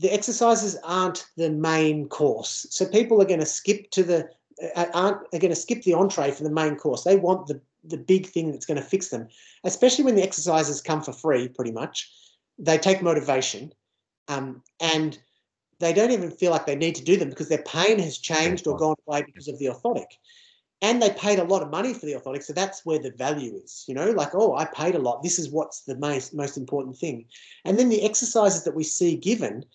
the exercises aren't the main course. So people are going to skip to the uh, aren't are going to skip the entree for the main course. They want the the big thing that's going to fix them, especially when the exercises come for free. Pretty much, they take motivation, um, and they don't even feel like they need to do them because their pain has changed or gone away because of the orthotic. And they paid a lot of money for the orthotic, so that's where the value is. You know, like oh, I paid a lot. This is what's the most most important thing. And then the exercises that we see given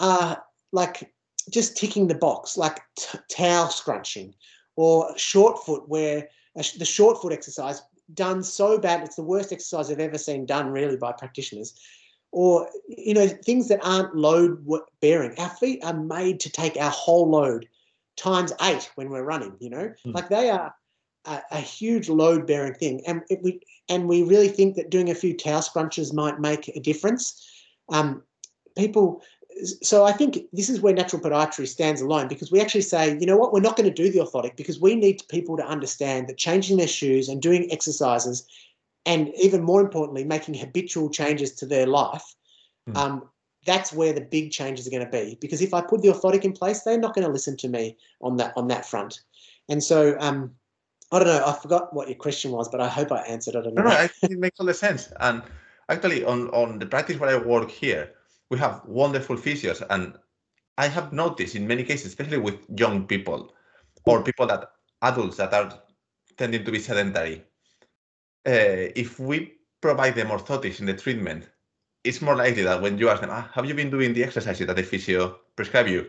are like just ticking the box, like t- towel scrunching or short foot, where the short foot exercise done so bad. It's the worst exercise I've ever seen done, really, by practitioners. Or, you know, things that aren't load bearing. Our feet are made to take our whole load times eight when we're running, you know, mm. like they are a, a huge load bearing thing. And it, we, and we really think that doing a few towel scrunches might make a difference. Um, people, so I think this is where natural podiatry stands alone because we actually say, you know what, we're not going to do the orthotic because we need people to understand that changing their shoes and doing exercises, and even more importantly, making habitual changes to their life, mm. um, that's where the big changes are going to be. Because if I put the orthotic in place, they're not going to listen to me on that on that front. And so, um, I don't know. I forgot what your question was, but I hope I answered. I don't know. No, no, it makes all the sense. And actually, on on the practice where I work here, we have wonderful physios, and I have noticed in many cases, especially with young people or people that adults that are tending to be sedentary, uh, if we provide them orthotics in the treatment, it's more likely that when you ask them, ah, "Have you been doing the exercises that the physio prescribe you?"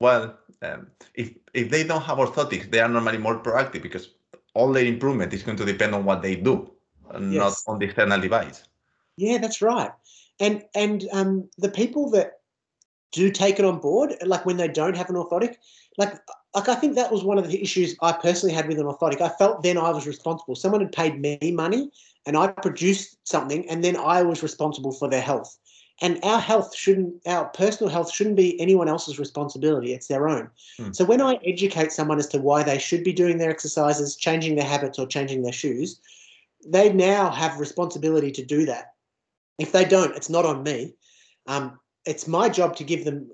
Well, um, if if they don't have orthotics, they are normally more proactive because all their improvement is going to depend on what they do, yes. not on the external device. Yeah, that's right and and um, the people that do take it on board, like when they don't have an orthotic, like like I think that was one of the issues I personally had with an orthotic. I felt then I was responsible. Someone had paid me money, and I produced something, and then I was responsible for their health. And our health shouldn't, our personal health shouldn't be anyone else's responsibility. It's their own. Hmm. So when I educate someone as to why they should be doing their exercises, changing their habits, or changing their shoes, they now have responsibility to do that. If they don't, it's not on me. Um, it's my job to give them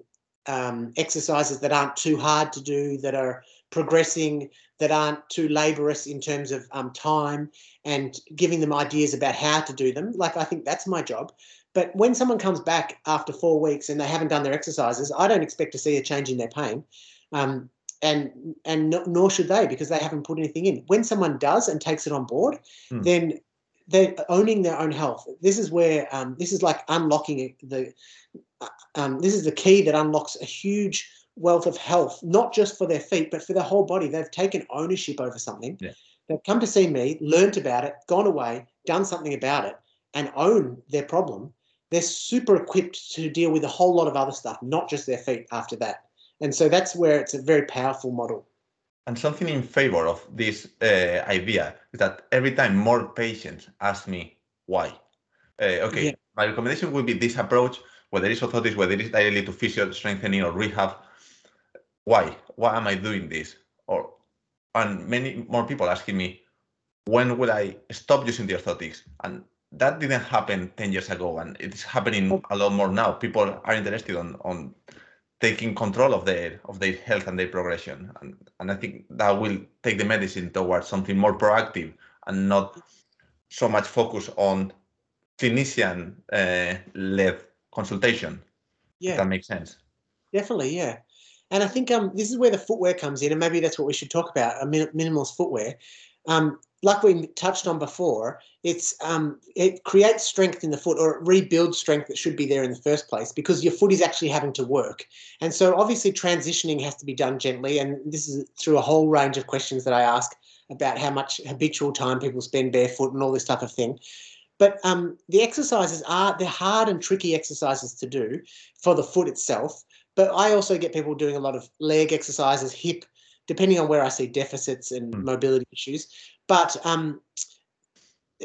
um, exercises that aren't too hard to do, that are progressing, that aren't too laborious in terms of um, time, and giving them ideas about how to do them. Like, I think that's my job. But when someone comes back after four weeks and they haven't done their exercises, I don't expect to see a change in their pain. Um, and and nor should they because they haven't put anything in. When someone does and takes it on board, hmm. then they're owning their own health. This is where um, this is like unlocking the. Uh, um, this is the key that unlocks a huge wealth of health, not just for their feet, but for their whole body. They've taken ownership over something. Yeah. They've come to see me, learned about it, gone away, done something about it, and own their problem. They're super equipped to deal with a whole lot of other stuff, not just their feet after that. And so that's where it's a very powerful model. And something in favor of this uh, idea is that every time more patients ask me why. Uh, okay, yeah. my recommendation would be this approach, whether it's orthotics, whether it's directly to physio strengthening or rehab. Why? Why am I doing this? Or and many more people asking me, when will I stop using the orthotics? And that didn't happen 10 years ago, and it's happening oh. a lot more now. People are interested on on taking control of their of their health and their progression. And, and i think that will take the medicine towards something more proactive and not so much focus on clinician uh, led consultation yeah. that makes sense. Definitely yeah. And i think um this is where the footwear comes in and maybe that's what we should talk about a minimalist footwear. Um like we touched on before, it's um, it creates strength in the foot or it rebuilds strength that should be there in the first place because your foot is actually having to work. And so obviously transitioning has to be done gently. And this is through a whole range of questions that I ask about how much habitual time people spend barefoot and all this type of thing. But um, the exercises are they're hard and tricky exercises to do for the foot itself. But I also get people doing a lot of leg exercises, hip, depending on where I see deficits and mm. mobility issues. But um,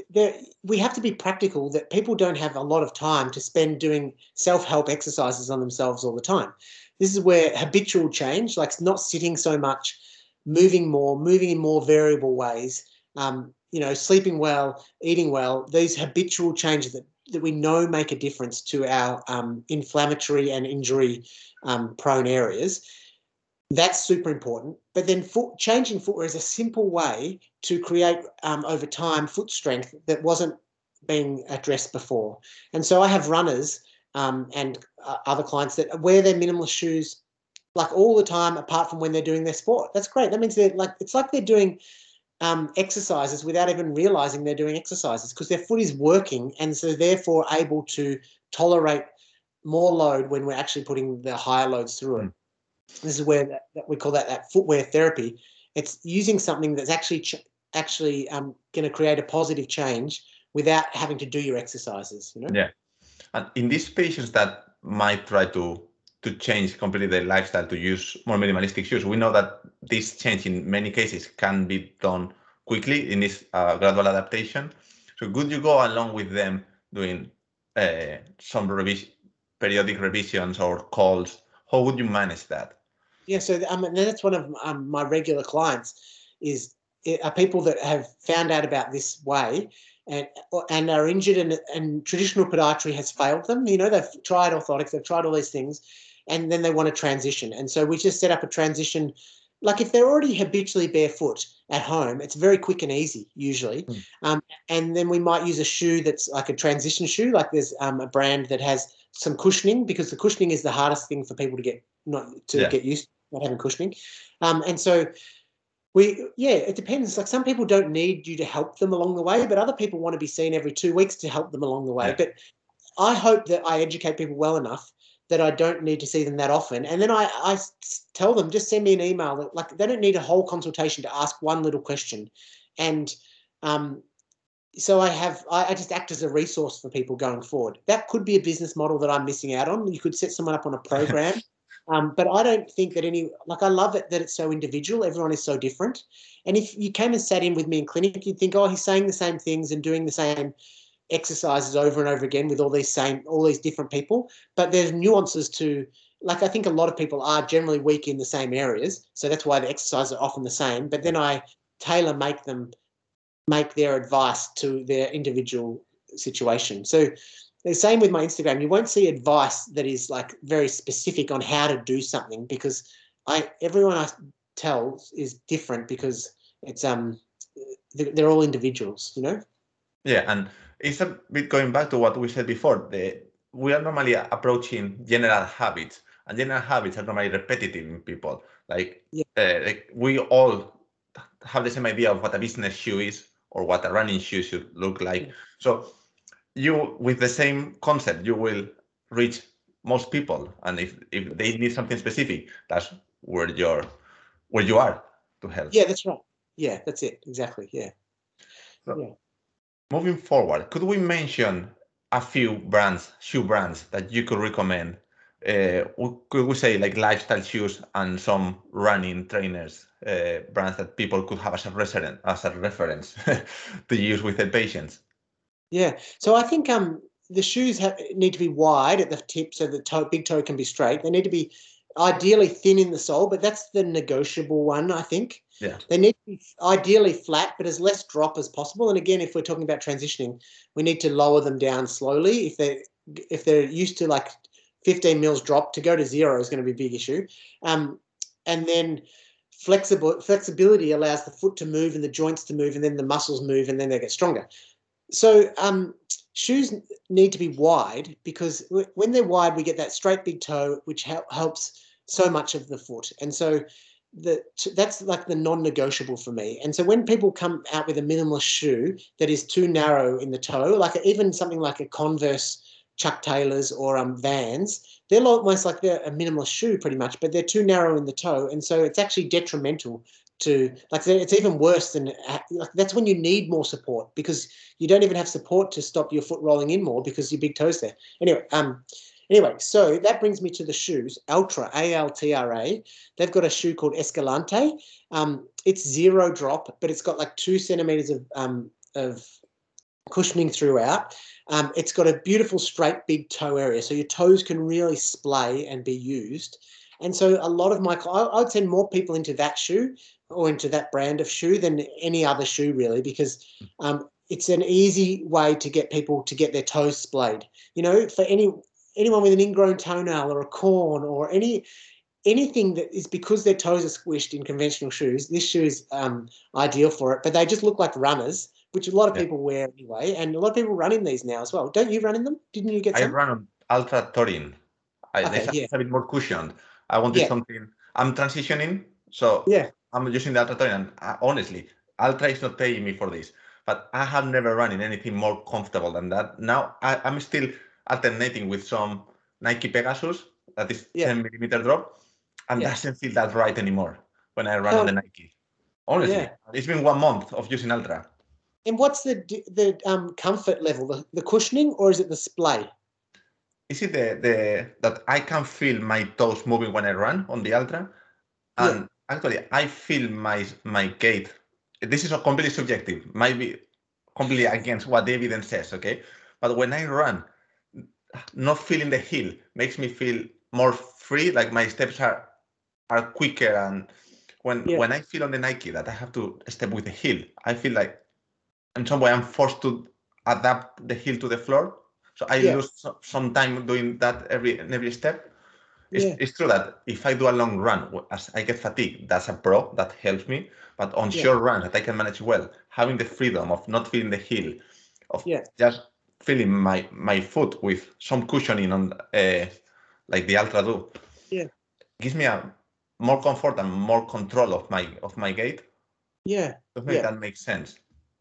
there, we have to be practical that people don't have a lot of time to spend doing self-help exercises on themselves all the time. This is where habitual change, like not sitting so much, moving more, moving in more variable ways, um, you know, sleeping well, eating well, these habitual changes that, that we know make a difference to our um, inflammatory and injury um, prone areas that's super important. But then foot, changing footwear is a simple way to create um, over time foot strength that wasn't being addressed before. And so I have runners um, and uh, other clients that wear their minimalist shoes like all the time, apart from when they're doing their sport. That's great. That means they're like it's like they're doing um, exercises without even realizing they're doing exercises because their foot is working and so therefore able to tolerate more load when we're actually putting the higher loads through it. Hmm. This is where that, that we call that that footwear therapy. It's using something that's actually ch- actually um, going to create a positive change without having to do your exercises. You know. Yeah, and in these patients that might try to to change completely their lifestyle to use more minimalistic shoes, we know that this change in many cases can be done quickly in this uh, gradual adaptation. So could you go along with them doing uh, some revis- periodic revisions or calls? How would you manage that? Yeah, so um, that's one of um, my regular clients is eh, are people that have found out about this way and and are injured and, and traditional podiatry has failed them. You know, they've tried orthotics, they've tried all these things, and then they want to transition. And so we just set up a transition. Like if they're already habitually barefoot at home, it's very quick and easy usually. Mm. Um, and then we might use a shoe that's like a transition shoe. Like there's um, a brand that has some cushioning because the cushioning is the hardest thing for people to get not to yeah. get used to not having cushioning. Um, and so we yeah it depends like some people don't need you to help them along the way but other people want to be seen every two weeks to help them along the way yeah. but i hope that i educate people well enough that i don't need to see them that often and then i i tell them just send me an email like they don't need a whole consultation to ask one little question and um so I have I, just act as a resource for people going forward. That could be a business model that I'm missing out on. You could set someone up on a *laughs* program um, but I don't think that any like I love it that it's so individual. Everyone is so different. And if you came and sat in with me in clinic, you'd think, oh, he's saying the same things and doing the same exercises over and over again with all these same all these different people. But there's nuances to like I think a lot of people are generally weak in the same areas. So that's why the exercises are often the same. But then I tailor make them make their advice to their individual situation. So the same with my Instagram. You won't see advice that is like very specific on how to do something because I everyone I tell is different because it's um they're all individuals, you know. Yeah, and it's a bit going back to what we said before. The we are normally approaching general habits, and general habits are normally repetitive in people. Like, yeah. uh, like we all have the same idea of what a business shoe is or what a running shoe should look like. Yeah. So you with the same concept you will reach most people. And if if they need something specific that's where you're where you are to help. Yeah that's right. Yeah that's it. Exactly. Yeah. So, yeah. moving forward could we mention a few brands shoe brands that you could recommend? Uh, could we say like lifestyle shoes and some running trainers uh, brands that people could have as a reference as a reference *laughs* to use with their patients yeah. So I think um the shoes have, need to be wide at the tip so the toe, big toe can be straight. They need to be ideally thin in the sole, but that's the negotiable one, I think. Yeah. They need to be ideally flat, but as less drop as possible. And again, if we're talking about transitioning, we need to lower them down slowly. If they if they're used to like 15 mils drop, to go to zero is going to be a big issue. Um, and then flexible flexibility allows the foot to move and the joints to move, and then the muscles move, and then they get stronger. So um, shoes need to be wide because when they're wide, we get that straight big toe, which helps so much of the foot. And so the, that's like the non-negotiable for me. And so when people come out with a minimalist shoe that is too narrow in the toe, like even something like a Converse Chuck Taylors or um, Vans, they're almost like they're a minimalist shoe pretty much, but they're too narrow in the toe. And so it's actually detrimental to like it's even worse than like that's when you need more support because you don't even have support to stop your foot rolling in more because your big toes there. Anyway um anyway so that brings me to the shoes altra a-l-t-r-a they've got a shoe called escalante. Um it's zero drop but it's got like two centimeters of um of cushioning throughout. Um, it's got a beautiful straight big toe area so your toes can really splay and be used. And so a lot of my I would send more people into that shoe or into that brand of shoe than any other shoe really because um, it's an easy way to get people to get their toes splayed you know for any anyone with an ingrown toenail or a corn or any anything that is because their toes are squished in conventional shoes this shoe is um, ideal for it but they just look like runners which a lot of yeah. people wear anyway and a lot of people run in these now as well don't you run in them didn't you get some? i run on Altra Torin I, okay, yeah. a bit more cushioned i wanted yeah. something i'm transitioning so yeah I'm using the Altra and uh, honestly, Altra is not paying me for this, but I have never run in anything more comfortable than that. Now I, am still alternating with some Nike Pegasus that is yeah. 10 millimeter drop, and yeah. doesn't feel that right anymore when I run on the Nike. Honestly, Yeah. it's been one month of using Altra. And what's the the um, comfort level? The, the cushioning or is it the splay? Is it the, the that I can feel my toes moving when I run on the Altra? And actually, I feel my my gait. This is a completely subjective, might be completely against what the evidence says, okay? But when I run, not feeling the heel makes me feel more free. Like my steps are are quicker, and when Yeah. when I feel on the Nike that I have to step with the heel, I feel like in some way I'm forced to adapt the heel to the floor. So I Yeah. lose some time doing that every in every step. It's, Yeah. it's true that if I do a long run, as I get fatigued, that's a pro that helps me. But on Yeah. short runs that I can manage well, having the freedom of not feeling the heel, of Yeah. just feeling my my foot with some cushioning on, uh, like the Altra do, Yeah. gives me a more comfort and more control of my of my gait. Yeah. Think Yeah. that makes sense.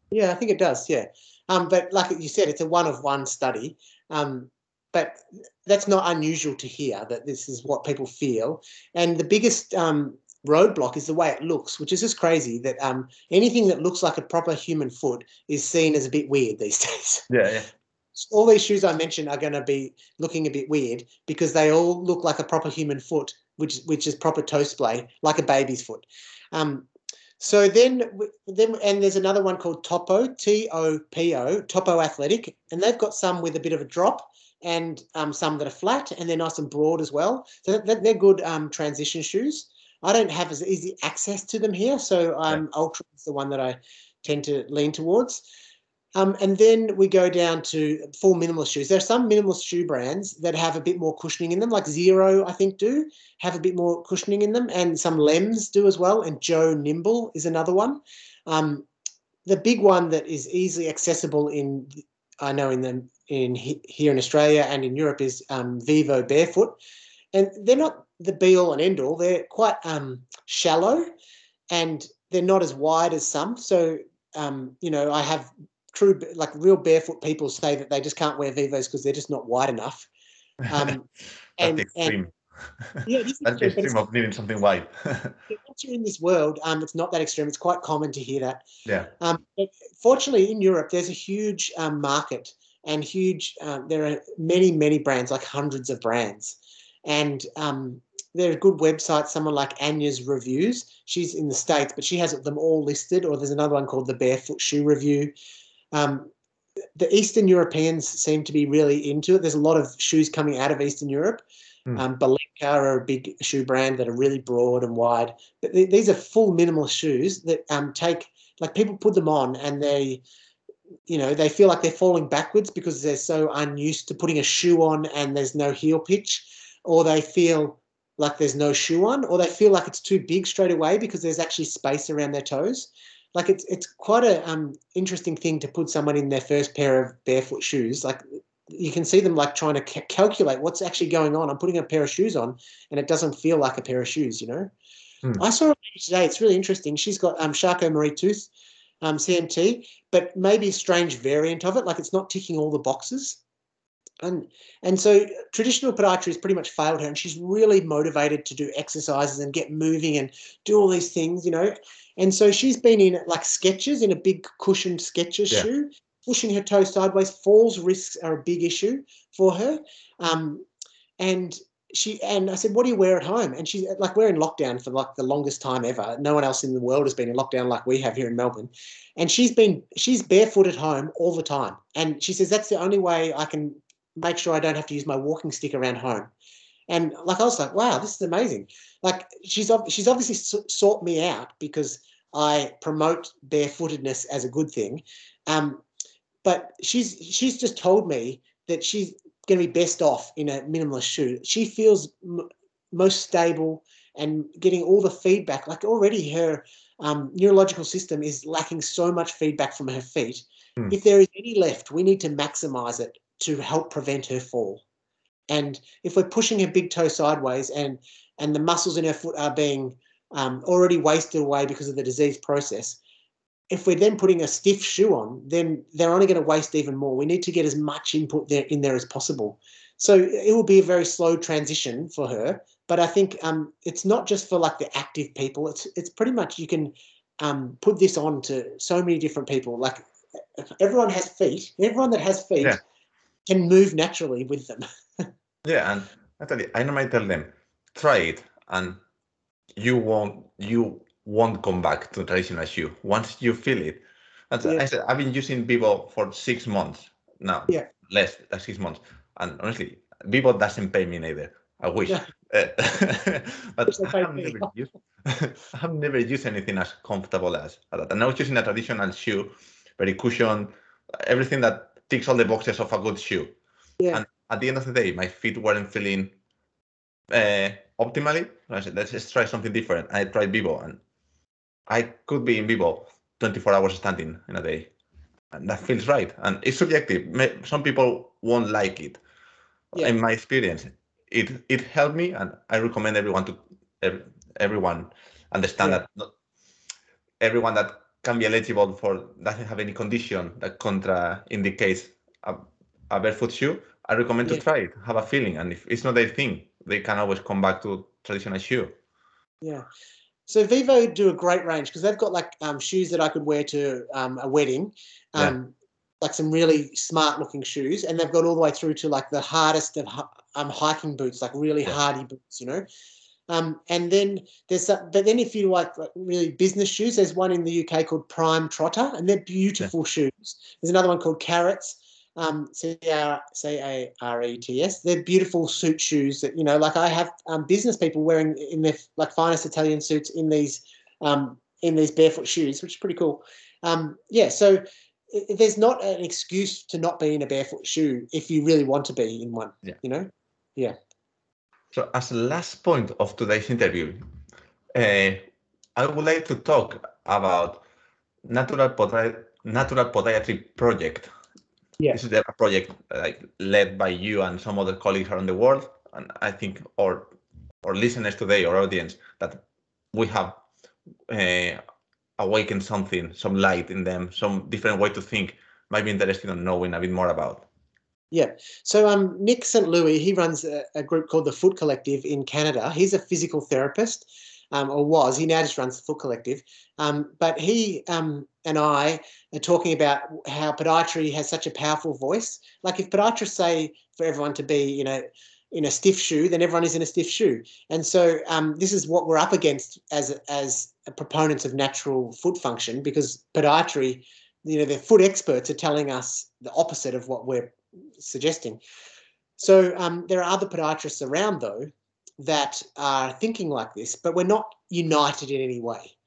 Yeah, I think it does. Yeah, um, but like you said, it's a one of one study. Um, but that's not unusual to hear that this is what people feel. And the biggest um, roadblock is the way it looks, which is just crazy. That um, anything that looks like a proper human foot is seen as a bit weird *laughs* these days. Yeah, yeah. all these shoes I mentioned are going to be looking a bit weird because they all look like a proper human foot, which which is proper toe splay, like a baby's foot. Um, so then, then, and there's another one called Topo, T O P O, Topo Athletic, and they've got some with a bit of a drop and um, some that are flat, and they're nice and broad as well. So that, they're good um, transition shoes. I don't have as easy access to them here, so um, Altra is the one that I tend to lean towards. Um, and then we go down to full minimalist shoes. There are some minimalist shoe brands that have a bit more cushioning in them, like Xero, I think, do have a bit more cushioning in them, and some Lems do as well. And Joe Nimble is another one. Um, the big one that is easily accessible in, I know in the in here in Australia and in Europe is um, Vivobarefoot, and they're not the be all and end all. They're quite um, shallow, and they're not as wide as some. So um, you know, I have true like real barefoot people say that they just can't wear Vivos because they're just not wide enough. Um, *laughs* That's and, extreme. yeah, it is *laughs* That's the extreme, extreme of needing something wide. *laughs* once you're in this world, um, it's not that extreme. It's quite common to hear that. yeah. Um, but fortunately, in Europe, there's a huge um, market and huge. Um, there are many, many brands, like hundreds of brands, and um, there are good websites. Someone like Anya's Reviews. She's in the states, but she has them all listed. Or there's another one called the Barefoot Shoe Review. Um, the Eastern Europeans seem to be really into it. There's a lot of shoes coming out of Eastern Europe. Hmm. Um, Be Lenka are a big shoe brand that are really broad and wide. But th- these are full minimal shoes that um, take like people put them on and they, you know, they feel like they're falling backwards because they're so unused to putting a shoe on and there's no heel pitch, or they feel like there's no shoe on, or they feel like it's too big straight away because there's actually space around their toes. Like it's it's quite a um, interesting thing to put someone in their first pair of barefoot shoes. Like you can see them like trying to ca- calculate what's actually going on. I'm putting a pair of shoes on, and it doesn't feel like a pair of shoes. You know. Hmm. I saw her today. It's really interesting. She's got um, Charcot Marie Tooth um, CMT, but maybe a strange variant of it. Like it's not ticking all the boxes. And and so traditional podiatry has pretty much failed her, and she's really motivated to do exercises and get moving and do all these things, you know. And so she's been in like Skechers in a big cushioned Skechers Yeah. shoe, pushing her toe sideways. Falls risks are a big issue for her. Um, and she and I said, "What do you wear at home?" And she's like, "We're in lockdown for like the longest time ever. No one else in the world has been in lockdown like we have here in Melbourne." And she's been she's barefoot at home all the time. And she says that's the only way I can make sure I don't have to use my walking stick around home. And like I was like, "Wow, this is amazing!" Like she's she's obviously sought me out because I promote barefootedness as a good thing. Um, but she's she's just told me that she's going to be best off in a minimalist shoe. She feels m- most stable and getting all the feedback. Like already her um, neurological system is lacking so much feedback from her feet. Hmm. If there is any left, we need to maximize it to help prevent her fall. And if we're pushing her big toe sideways and and the muscles in her foot are being um, already wasted away because of the disease process, if we're then putting a stiff shoe on, then they're only going to waste even more. We need to get as much input there in there as possible. So it will be a very slow transition for her. But I think um, it's not just for like the active people. It's it's pretty much you can um, put this on to so many different people. Like everyone has feet. Everyone that has feet Yeah. can move naturally with them. *laughs* Yeah, and actually, I normally tell them, try it, and you won't you won't come back to traditional shoe once you feel it. And Yeah. I said I've been using Vivo for six months now. Yeah. less than six months, and honestly, Vivo doesn't pay me neither. I wish, Yeah. *laughs* But I have, never used. *laughs* I have never used anything as comfortable as that. And I was using a traditional shoe, very cushion, everything that ticks all the boxes of a good shoe Yeah. And at the end of the day, my feet weren't feeling uh, optimally. I said, let's just try something different. I tried Vivo, and I could be in Vivo 24 hours standing in a day, and that feels right. And it's subjective. Some people won't like it. Yeah. In my experience, it it helped me, and I recommend everyone to everyone understand Yeah. that not everyone that can be eligible for doesn't have any condition that contraindicates a, a barefoot shoe. I recommend Yeah. to try it, have a feeling, and if it's not their thing, they can always come back to traditional shoe. Yeah. So Vivo do a great range because they've got like um, shoes that I could wear to um, a wedding, Yeah. um, like some really smart looking shoes, and they've got all the way through to like the hardest of um, hiking boots, like really Yeah. hardy boots, you know. Um, and then there's but then if you like, like really business shoes, there's one in the UK called Prime Trotter, and they're beautiful shoes. There's another one called Carrots, um, C R C A R E T S. They're beautiful suit shoes that you know, like I have um, business people wearing in their like finest Italian suits in these um, in these barefoot shoes, which is pretty cool. Um, yeah, so i- i- there's not an excuse to not be in a barefoot shoe if you really want to be in one. Yeah. You know. Yeah. So, as a last point of today's interview, uh, I would like to talk about Natural, Podi- Natural Podiatry Project. Yeah. This is a project like led by you and some other colleagues around the world, and I think our our listeners today, our audience, that we have uh, awakened something, some light in them, some different way to think, might be interested in knowing a bit more about. Yeah. So um, Nick St. Louis, he runs a, a group called the Foot Collective in Canada. He's a physical therapist, um, or was. He now just runs the Foot Collective. Um, but he um, and I are talking about how podiatry has such a powerful voice. Like if podiatrists say for everyone to be, you know, in a stiff shoe, then everyone is in a stiff shoe. And so um, this is what we're up against as as proponents of natural foot function, because podiatry, you know, the foot experts are telling us the opposite of what we're suggesting. So um, there are other podiatrists around though that are thinking like this, but we're not united in any way.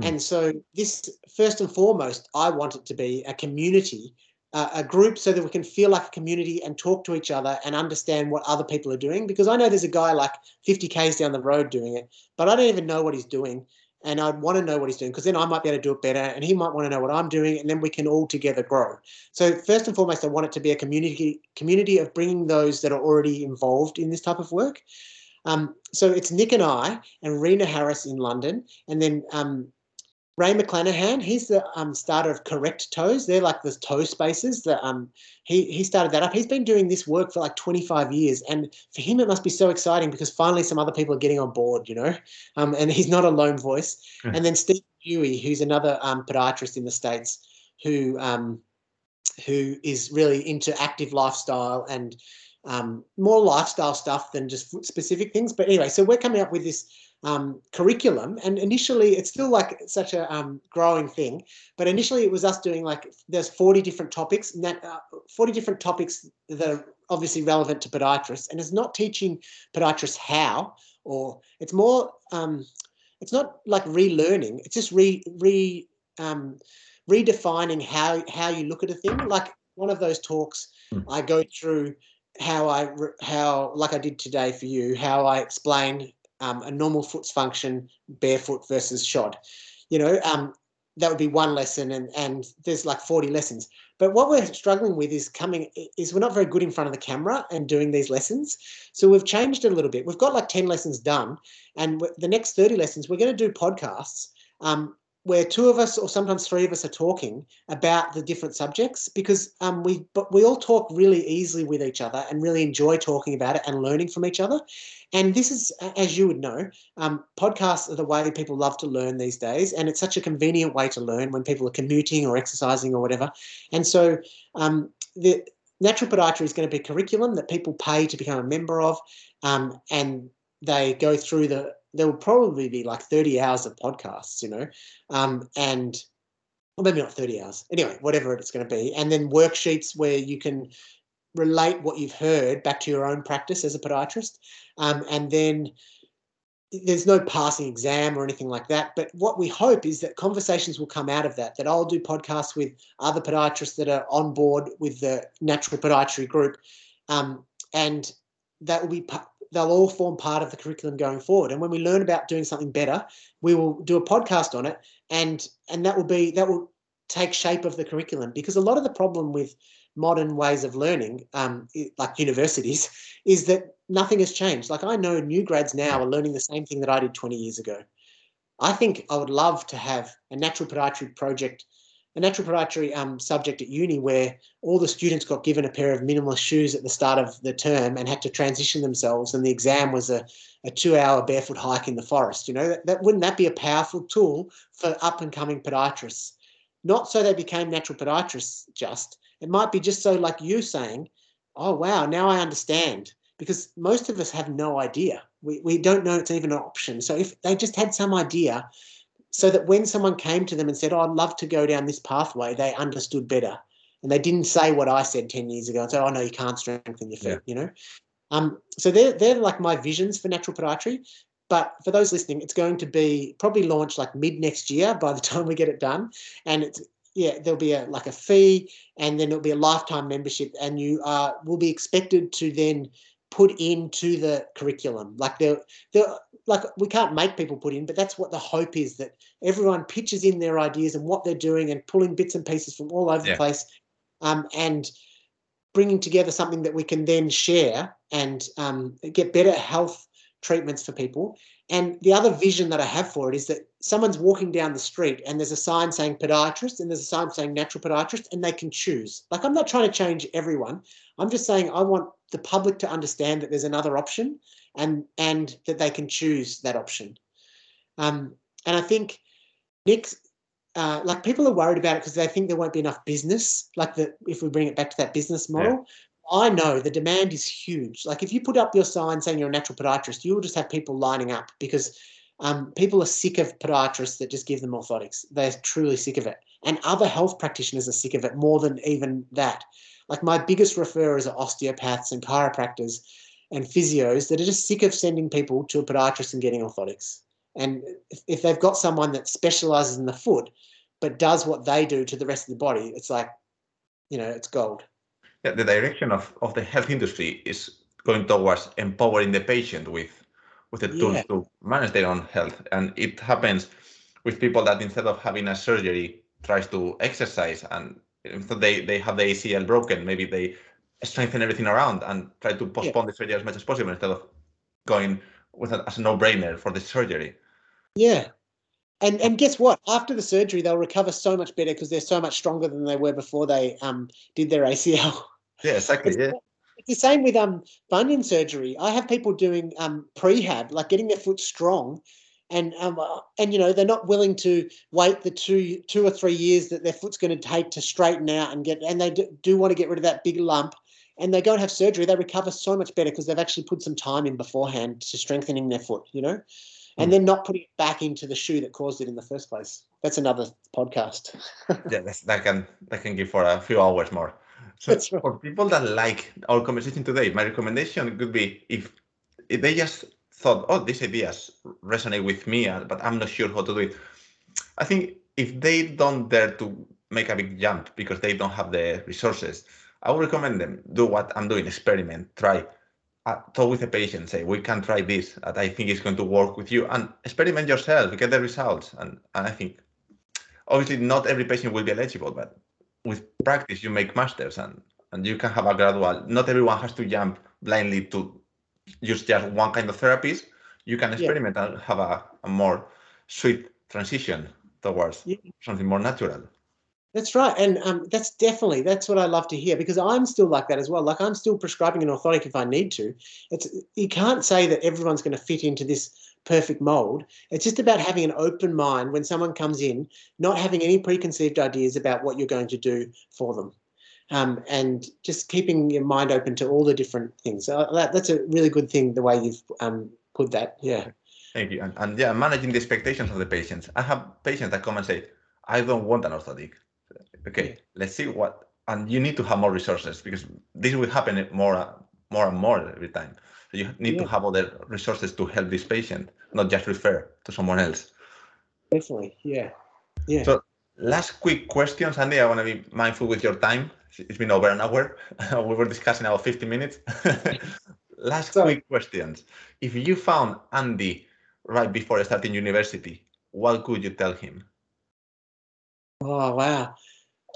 Mm. And so this, first and foremost, I want it to be a community, uh, a group, so that we can feel like a community and talk to each other and understand what other people are doing. Because I know there's a guy like 50 k's down the road doing it, but I don't even know what he's doing. And I'd want to know what he's doing because then I might be able to do it better, and he might want to know what I'm doing, and then we can all together grow. So first and foremost, I want it to be a community community of bringing those that are already involved in this type of work. Um, so it's Nick and I and Rena Harris in London, and then um, Ray McClanahan. He's the um, starter of Correct Toes. They're like the toe spaces. That um, he he started that up. He's been doing this work for like 25 years, and for him it must be so exciting because finally some other people are getting on board. You know, um, and he's not a lone voice. And then Steve Dewey, who's another um, podiatrist in the states, who um, who is really into active lifestyle and um, more lifestyle stuff than just specific things. But anyway, so we're coming up with this um, curriculum, and initially it's still like such a um, growing thing. But initially it was us doing like there's 40 different topics, and that, uh, 40 different topics that are obviously relevant to podiatrists, and it's not teaching podiatrists how, or it's more um, it's not like relearning. It's just re re um, redefining how how you look at a thing. Like one of those talks, Mm. I go through how I how like I did today for you, how I explain um, a normal foot's function barefoot versus shod. You know, um, that would be one lesson, and and there's like 40 lessons. But what we're struggling with is coming is we're not very good in front of the camera and doing these lessons. So we've changed it a little bit. We've got like 10 lessons done, and the next 30 lessons we're going to do podcasts um, where two of us or sometimes three of us are talking about the different subjects because um, we but we all talk really easily with each other and really enjoy talking about it and learning from each other. And this is, as you would know, um, podcasts are the way people love to learn these days, and it's such a convenient way to learn when people are commuting or exercising or whatever. And so um, the natural podiatry is going to be curriculum that people pay to become a member of, um, and they go through the there will probably be like 30 hours of podcasts, you know, um, and well, maybe not 30 hours. Anyway, whatever it's going to be. And then worksheets where you can relate what you've heard back to your own practice as a podiatrist. Um, and then there's no passing exam or anything like that. But what we hope is that conversations will come out of that, that I'll do podcasts with other podiatrists that are on board with the natural podiatry group. Um, and that will be they'll all form part of the curriculum going forward. And when we learn about doing something better, we will do a podcast on it, and and that will be that will take shape of the curriculum because a lot of the problem with modern ways of learning, um, like universities, *laughs* is that nothing has changed. Like I know new grads now are learning the same thing that I did 20 years ago. I think I would love to have a natural podiatry project a natural podiatry um, subject at uni where all the students got given a pair of minimalist shoes at the start of the term and had to transition themselves and the exam was a, a two hour barefoot hike in the forest you know? That, that wouldn't that be a powerful tool for up and coming podiatrists? Not so they became natural podiatrists just it might be just so like you saying oh wow now i understand because most of us have no idea. We, we don't know it's even an option. So if they just had some idea so that when someone came to them and said, oh, I'd love to go down this pathway, they understood better. And they didn't say what I said 10 years ago and say, oh, no, you can't strengthen your feet, yeah. you know? Um, so they're, they're like my visions for natural podiatry. But for those listening, it's going to be probably launched like mid next year by the *laughs* time we get it done. And it's, yeah, there'll be a like a fee and then it'll be a lifetime membership and you uh, will be expected to then put into the curriculum. Like there, there, like we can't make people put in, but that's what the hope is that everyone pitches in their ideas and what they're doing and pulling bits and pieces from all over yeah. the place, um, and bringing together something that we can then share and um, get better health treatments for people. And the other vision that I have for it is that someone's walking down the street and there's a sign saying podiatrist and there's a sign saying natural podiatrist and they can choose. Like I'm not trying to change everyone. I'm just saying I want the public to understand that there's another option and and that they can choose that option. Um, and I think Nick, uh, like people are worried about it because they think there won't be enough business. Like the if we bring it back to that business model, yeah. I know the demand is huge. Like if you put up your sign saying you're a natural podiatrist, you will just have people lining up because um, people are sick of podiatrists that just give them orthotics. They're truly sick of it. And other health practitioners are sick of it more than even that. Like my biggest referrers are osteopaths and chiropractors and physios that are just sick of sending people to a podiatrist and getting orthotics. And if, if they've got someone that specializes in the foot but does what they do to the rest of the body, it's like, you know, it's gold yeah, the direction of, of the health industry is going towards empowering the patient with with the tools yeah. to manage their own health and it happens with people that instead of having a surgery tries to exercise and they they have the acl broken maybe they strengthen everything around and try to postpone yeah. the surgery as much as possible instead of going with a, as a no-brainer for the surgery yeah and and guess what? After the surgery, they'll recover so much better because they're so much stronger than they were before they um did their ACL. Yeah, exactly. It's, yeah. It's the same with um bunion surgery. I have people doing um prehab, like getting their foot strong, and um and you know they're not willing to wait the two two or three years that their foot's going to take to straighten out and get, and they do, do want to get rid of that big lump. And they go and have surgery, they recover so much better because they've actually put some time in beforehand to strengthening their foot. You know and then not putting it back into the shoe that caused it in the first place. That's another podcast. *laughs* yeah, that can that can give for a few hours more. So right. for people that like our conversation today, my recommendation could be if, if they just thought, oh, these ideas resonate with me, uh, but I'm not sure how to do it. I think if they don't dare to make a big jump because they don't have the resources, I would recommend them do what I'm doing, experiment, try talk with the patient, say, we can try this, that I think it's going to work with you, and experiment yourself, get the results. And, and I think, obviously, not every patient will be eligible, but with practice, you make masters and, and you can have a gradual, not everyone has to jump blindly to use just one kind of therapies. You can experiment yeah. and have a, a more sweet transition towards yeah. something more natural. That's right, and um, that's definitely that's what I love to hear because I'm still like that as well. Like I'm still prescribing an orthotic if I need to. It's you can't say that everyone's going to fit into this perfect mold. It's just about having an open mind when someone comes in, not having any preconceived ideas about what you're going to do for them, um, and just keeping your mind open to all the different things. So that, that's a really good thing the way you've um, put that. Yeah. Thank you. And, and yeah, managing the expectations of the patients. I have patients that come and say, "I don't want an orthotic." Okay, let's see what, and you need to have more resources because this will happen more, more and more every time. So you need yeah. to have other resources to help this patient, not just refer to someone else. Definitely, yeah, yeah. So last quick question, Andy. I want to be mindful with your time. It's been over an hour. *laughs* we were discussing about 50 minutes. *laughs* last Sorry. quick questions. If you found Andy right before starting university, what could you tell him? Oh wow!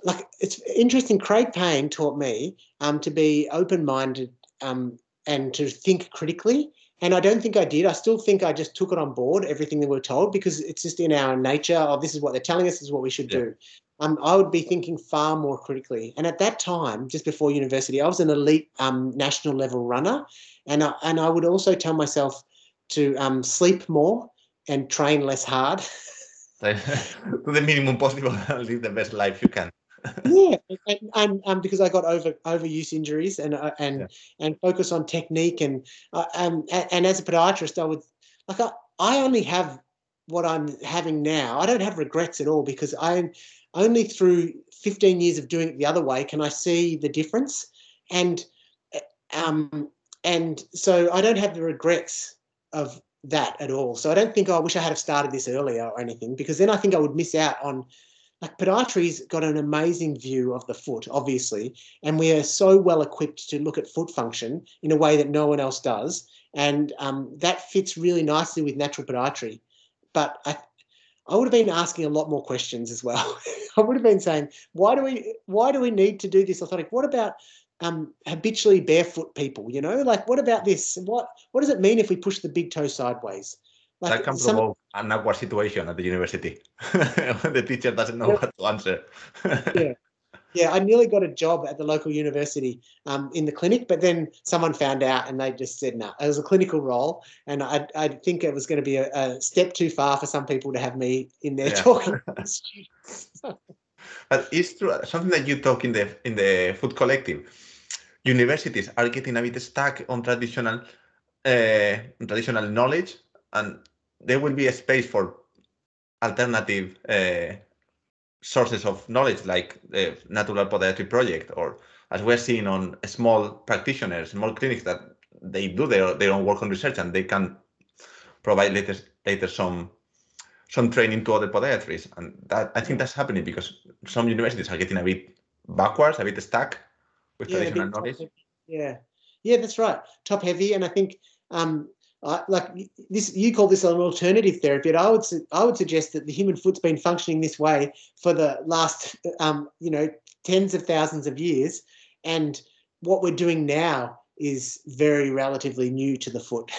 Like it's interesting. Craig Payne taught me um, to be open-minded um, and to think critically. And I don't think I did. I still think I just took it on board, everything that we are told, because it's just in our nature. Oh, this is what they're telling us. This is what we should yeah. do. Um, I would be thinking far more critically. And at that time, just before university, I was an elite um, national level runner, and I, and I would also tell myself to um, sleep more and train less hard. *laughs* *laughs* to the minimum possible, *laughs* live the best life you can *laughs* yeah, and, and um, because I got over overuse injuries and uh, and yeah. and focus on technique and uh, um, and, as a podiatrist, I would like I, I only have what I'm having now. I don't have regrets at all because I only through 15 years of doing it the other way can I see the difference and uh, um and so I don't have the regrets of that at all. So I don't think oh, I wish I had started this earlier or anything because then I think I would miss out on like podiatry's got an amazing view of the foot, obviously, and we are so well equipped to look at foot function in a way that no one else does, and um, that fits really nicely with natural podiatry. But I, I would have been asking a lot more questions as well. *laughs* I would have been saying, why do we why do we need to do this orthotic? What about um, habitually barefoot people? You know, like what about this? What what does it mean if we push the big toe sideways? Like that can some, provoke an awkward situation at the university *laughs* when the teacher doesn't know yeah. what to answer. *laughs* yeah. Yeah, I nearly got a job at the local university um, in the clinic, but then someone found out and they just said no. It was a clinical role, and I, I think it was going to be a, a, step too far for some people to have me in there yeah. *laughs* talking to students. but it's true something that you talk in the in the Foot Collective. Universities are getting a bit stuck on traditional uh, traditional knowledge, and there will be a space for alternative uh, sources of knowledge like the Natural Podiatry Project, or as we're seeing on small practitioners, small clinics that they do their, their own work on research and they can provide later, later some some training to other podiatrists. And that I think that's happening because some universities are getting a bit backwards, a bit stuck with yeah, traditional knowledge. Yeah, yeah, that's right. Top heavy, and I think um, uh, like this, you call this an alternative therapy, but I would I would suggest that the human foot's been functioning this way for the last, um, you know, tens of thousands of years, and what we're doing now is very relatively new to the foot.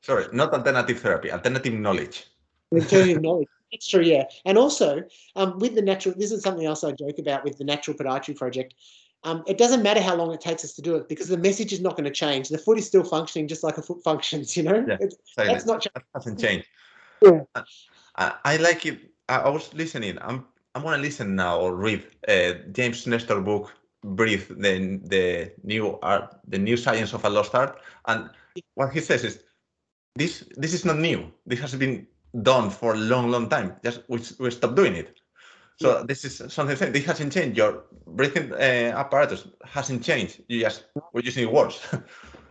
Sorry, not alternative therapy, alternative knowledge. Alternative *laughs* knowledge. That's true, yeah. And also, um, with the natural, this is something else I joke about with the Natural Podiatry Project. Um, it doesn't matter how long it takes us to do it because the message is not going to change. The foot is still functioning just like a foot functions, *laughs* you know? Yeah, that's not that hasn't changed. Yeah. I, I, like it. I, was listening. I'm I'm going to listen now or read uh, James Nestor book, Breathe, the, the new art, the new science of a lost art. And what he says is, this this is not new. This has been done for a long, long time. Just we, we stopped doing it. So this is something that this hasn't changed. Your breathing uh, apparatus hasn't changed. You just we're using worse. *laughs*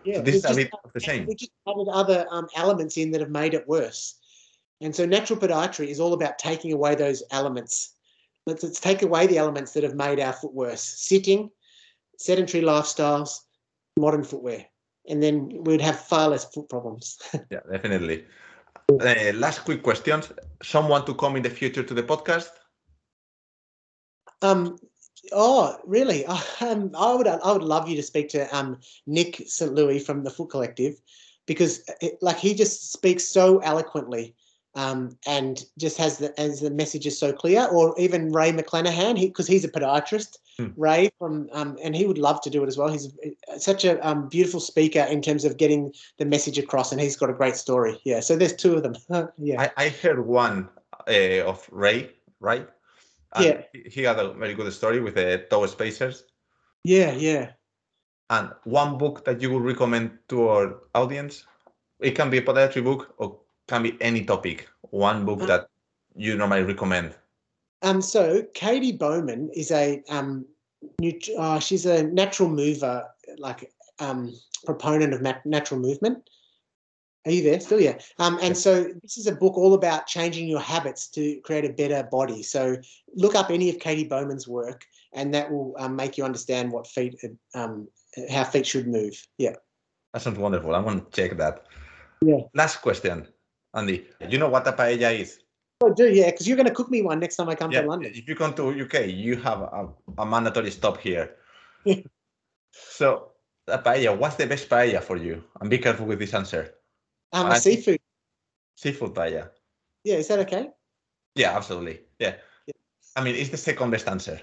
Yeah, so this is a bit of the same. We just added other um, elements in that have made it worse. And so natural podiatry is all about taking away those elements. Let's, let's take away the elements that have made our foot worse. Sitting, sedentary lifestyles, modern footwear. And then we'd have far less foot problems. *laughs* yeah, definitely. Uh, last quick questions. Someone to come in the future to the podcast? Um, oh, really? *laughs* Um, I would I would love you to speak to um, Nick St. Louis from the Foot Collective because it, like he just speaks so eloquently um, and just has the as the message is so clear. Or even Ray McClanahan, because he, he's a podiatrist. Hmm. Ray from um, and he would love to do it as well. He's such a um, beautiful speaker in terms of getting the message across, and he's got a great story. Yeah, so there's two of them. *laughs* yeah, I, I heard one uh, of Ray, right? And Yeah. he- had a very good story with the toe spacers. yeah, yeah. And one book that you would recommend to our audience? It can be a podiatry book or can be any topic. One book Uh, that you normally recommend. Um, so Katie Bowman is a um, nut- uh, she's a natural mover, like um, proponent of nat- natural movement. Are you there still? Yeah. Um, and so this is a book all about changing your habits to create a better body. So look up any of Katie Bowman's work, and that will um, make you understand what feet, um, how feet should move. Yeah. That sounds wonderful. I'm going to check that. Yeah. Last question, Andy. Do you know what a paella is? I do, yeah, because you're going to cook me one next time I come Yeah. to London. If you come to UK, you have a, a mandatory stop here. *laughs* So, a paella, what's the best paella for you? And be careful with this answer. Um, I a seafood. Seafood paella. Yeah, is that okay? Yeah, absolutely. Yeah. Yeah. I mean, it's the second best answer.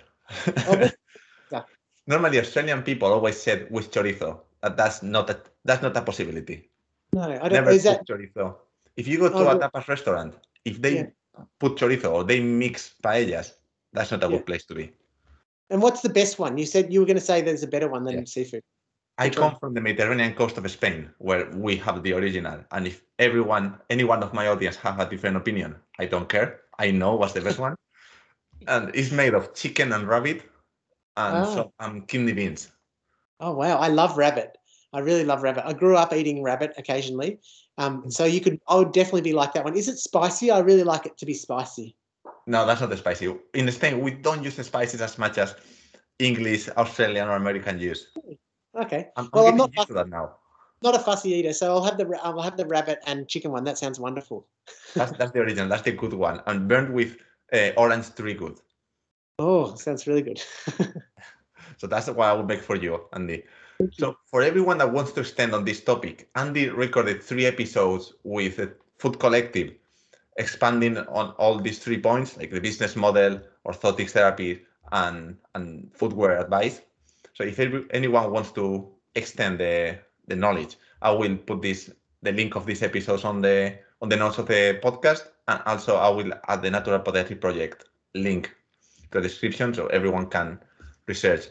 Oh, *laughs* yeah. Normally, Australian people always said with chorizo. That that's not a that's not a possibility. No, I don't. Never Is that chorizo. If you go to Oh, a tapas restaurant, if they Yeah. put chorizo or they mix paellas, that's not a good place to be. And what's the best one? You said you were going to say there's a better one than seafood. I come from the Mediterranean coast of Spain, where we have the original. And if everyone, any one of my audience have a different opinion, I don't care. I know what's the best *laughs* one. And it's made of chicken and rabbit and some um, kidney beans. Oh wow, I love rabbit. I really love rabbit. I grew up eating rabbit occasionally. Um, so you could, I would definitely be like that one. Is it spicy? I really like it to be spicy. No, that's not the spicy. In Spain, we don't use the spices as much as English, Australian, or American use. Okay, I'm, I'm Well, I'm not used that now. not a fussy eater, so I'll have the I'll have the rabbit and chicken one. That sounds wonderful. *laughs* That's that's the original. That's the good one. And burned with uh, orange tree good. Oh, sounds really good. *laughs* So that's what I will make for you, Andy. So for everyone that wants to extend on this topic, Andy recorded three episodes with the Foot Collective, expanding on all these three points, like the business model, orthotics therapy, and and footwear advice. So if anyone wants to extend the the knowledge, I will put this the link of these episodes on the on the notes of the podcast, and also I will add the Natural Podiatry Project link to the description so everyone can research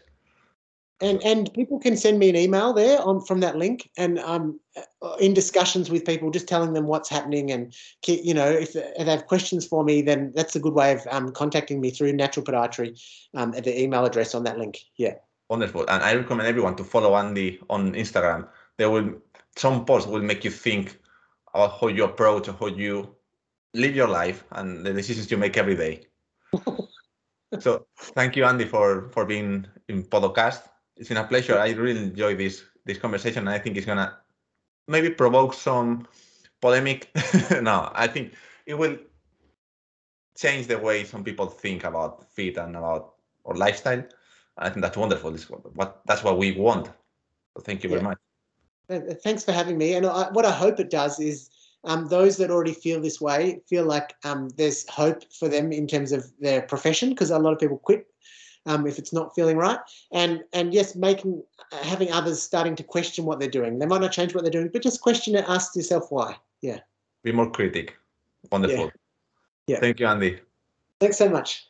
And and people can send me an email there on from that link, and I'm uh, in discussions with people, just telling them what's happening, and you know if, if they have questions for me, then that's a good way of um, contacting me through Natural Podiatry um, at the email address on that link. Yeah. Wonderful. And I recommend everyone to follow Andy on Instagram. There will some posts will make you think about how you approach or how you live your life and the decisions you make every day. *laughs* so thank you, Andy, for for being in podcast. It's been a pleasure. I really enjoy this this conversation and I think it's gonna maybe provoke some polemic. *laughs* no, I think it will change the way some people think about fit and about or lifestyle. I think that's wonderful. It's what, what that's what we want. So thank you very Yeah. much. Uh, Thanks for having me. And I, what I hope it does is um, those that already feel this way feel like um, there's hope for them in terms of their profession because a lot of people quit um, if it's not feeling right. And and yes, making uh, having others starting to question what they're doing. They might not change what they're doing, but just question it. Ask yourself why. Yeah. Be more critic. Wonderful. Yeah. Thank you, Andy. Thanks so much.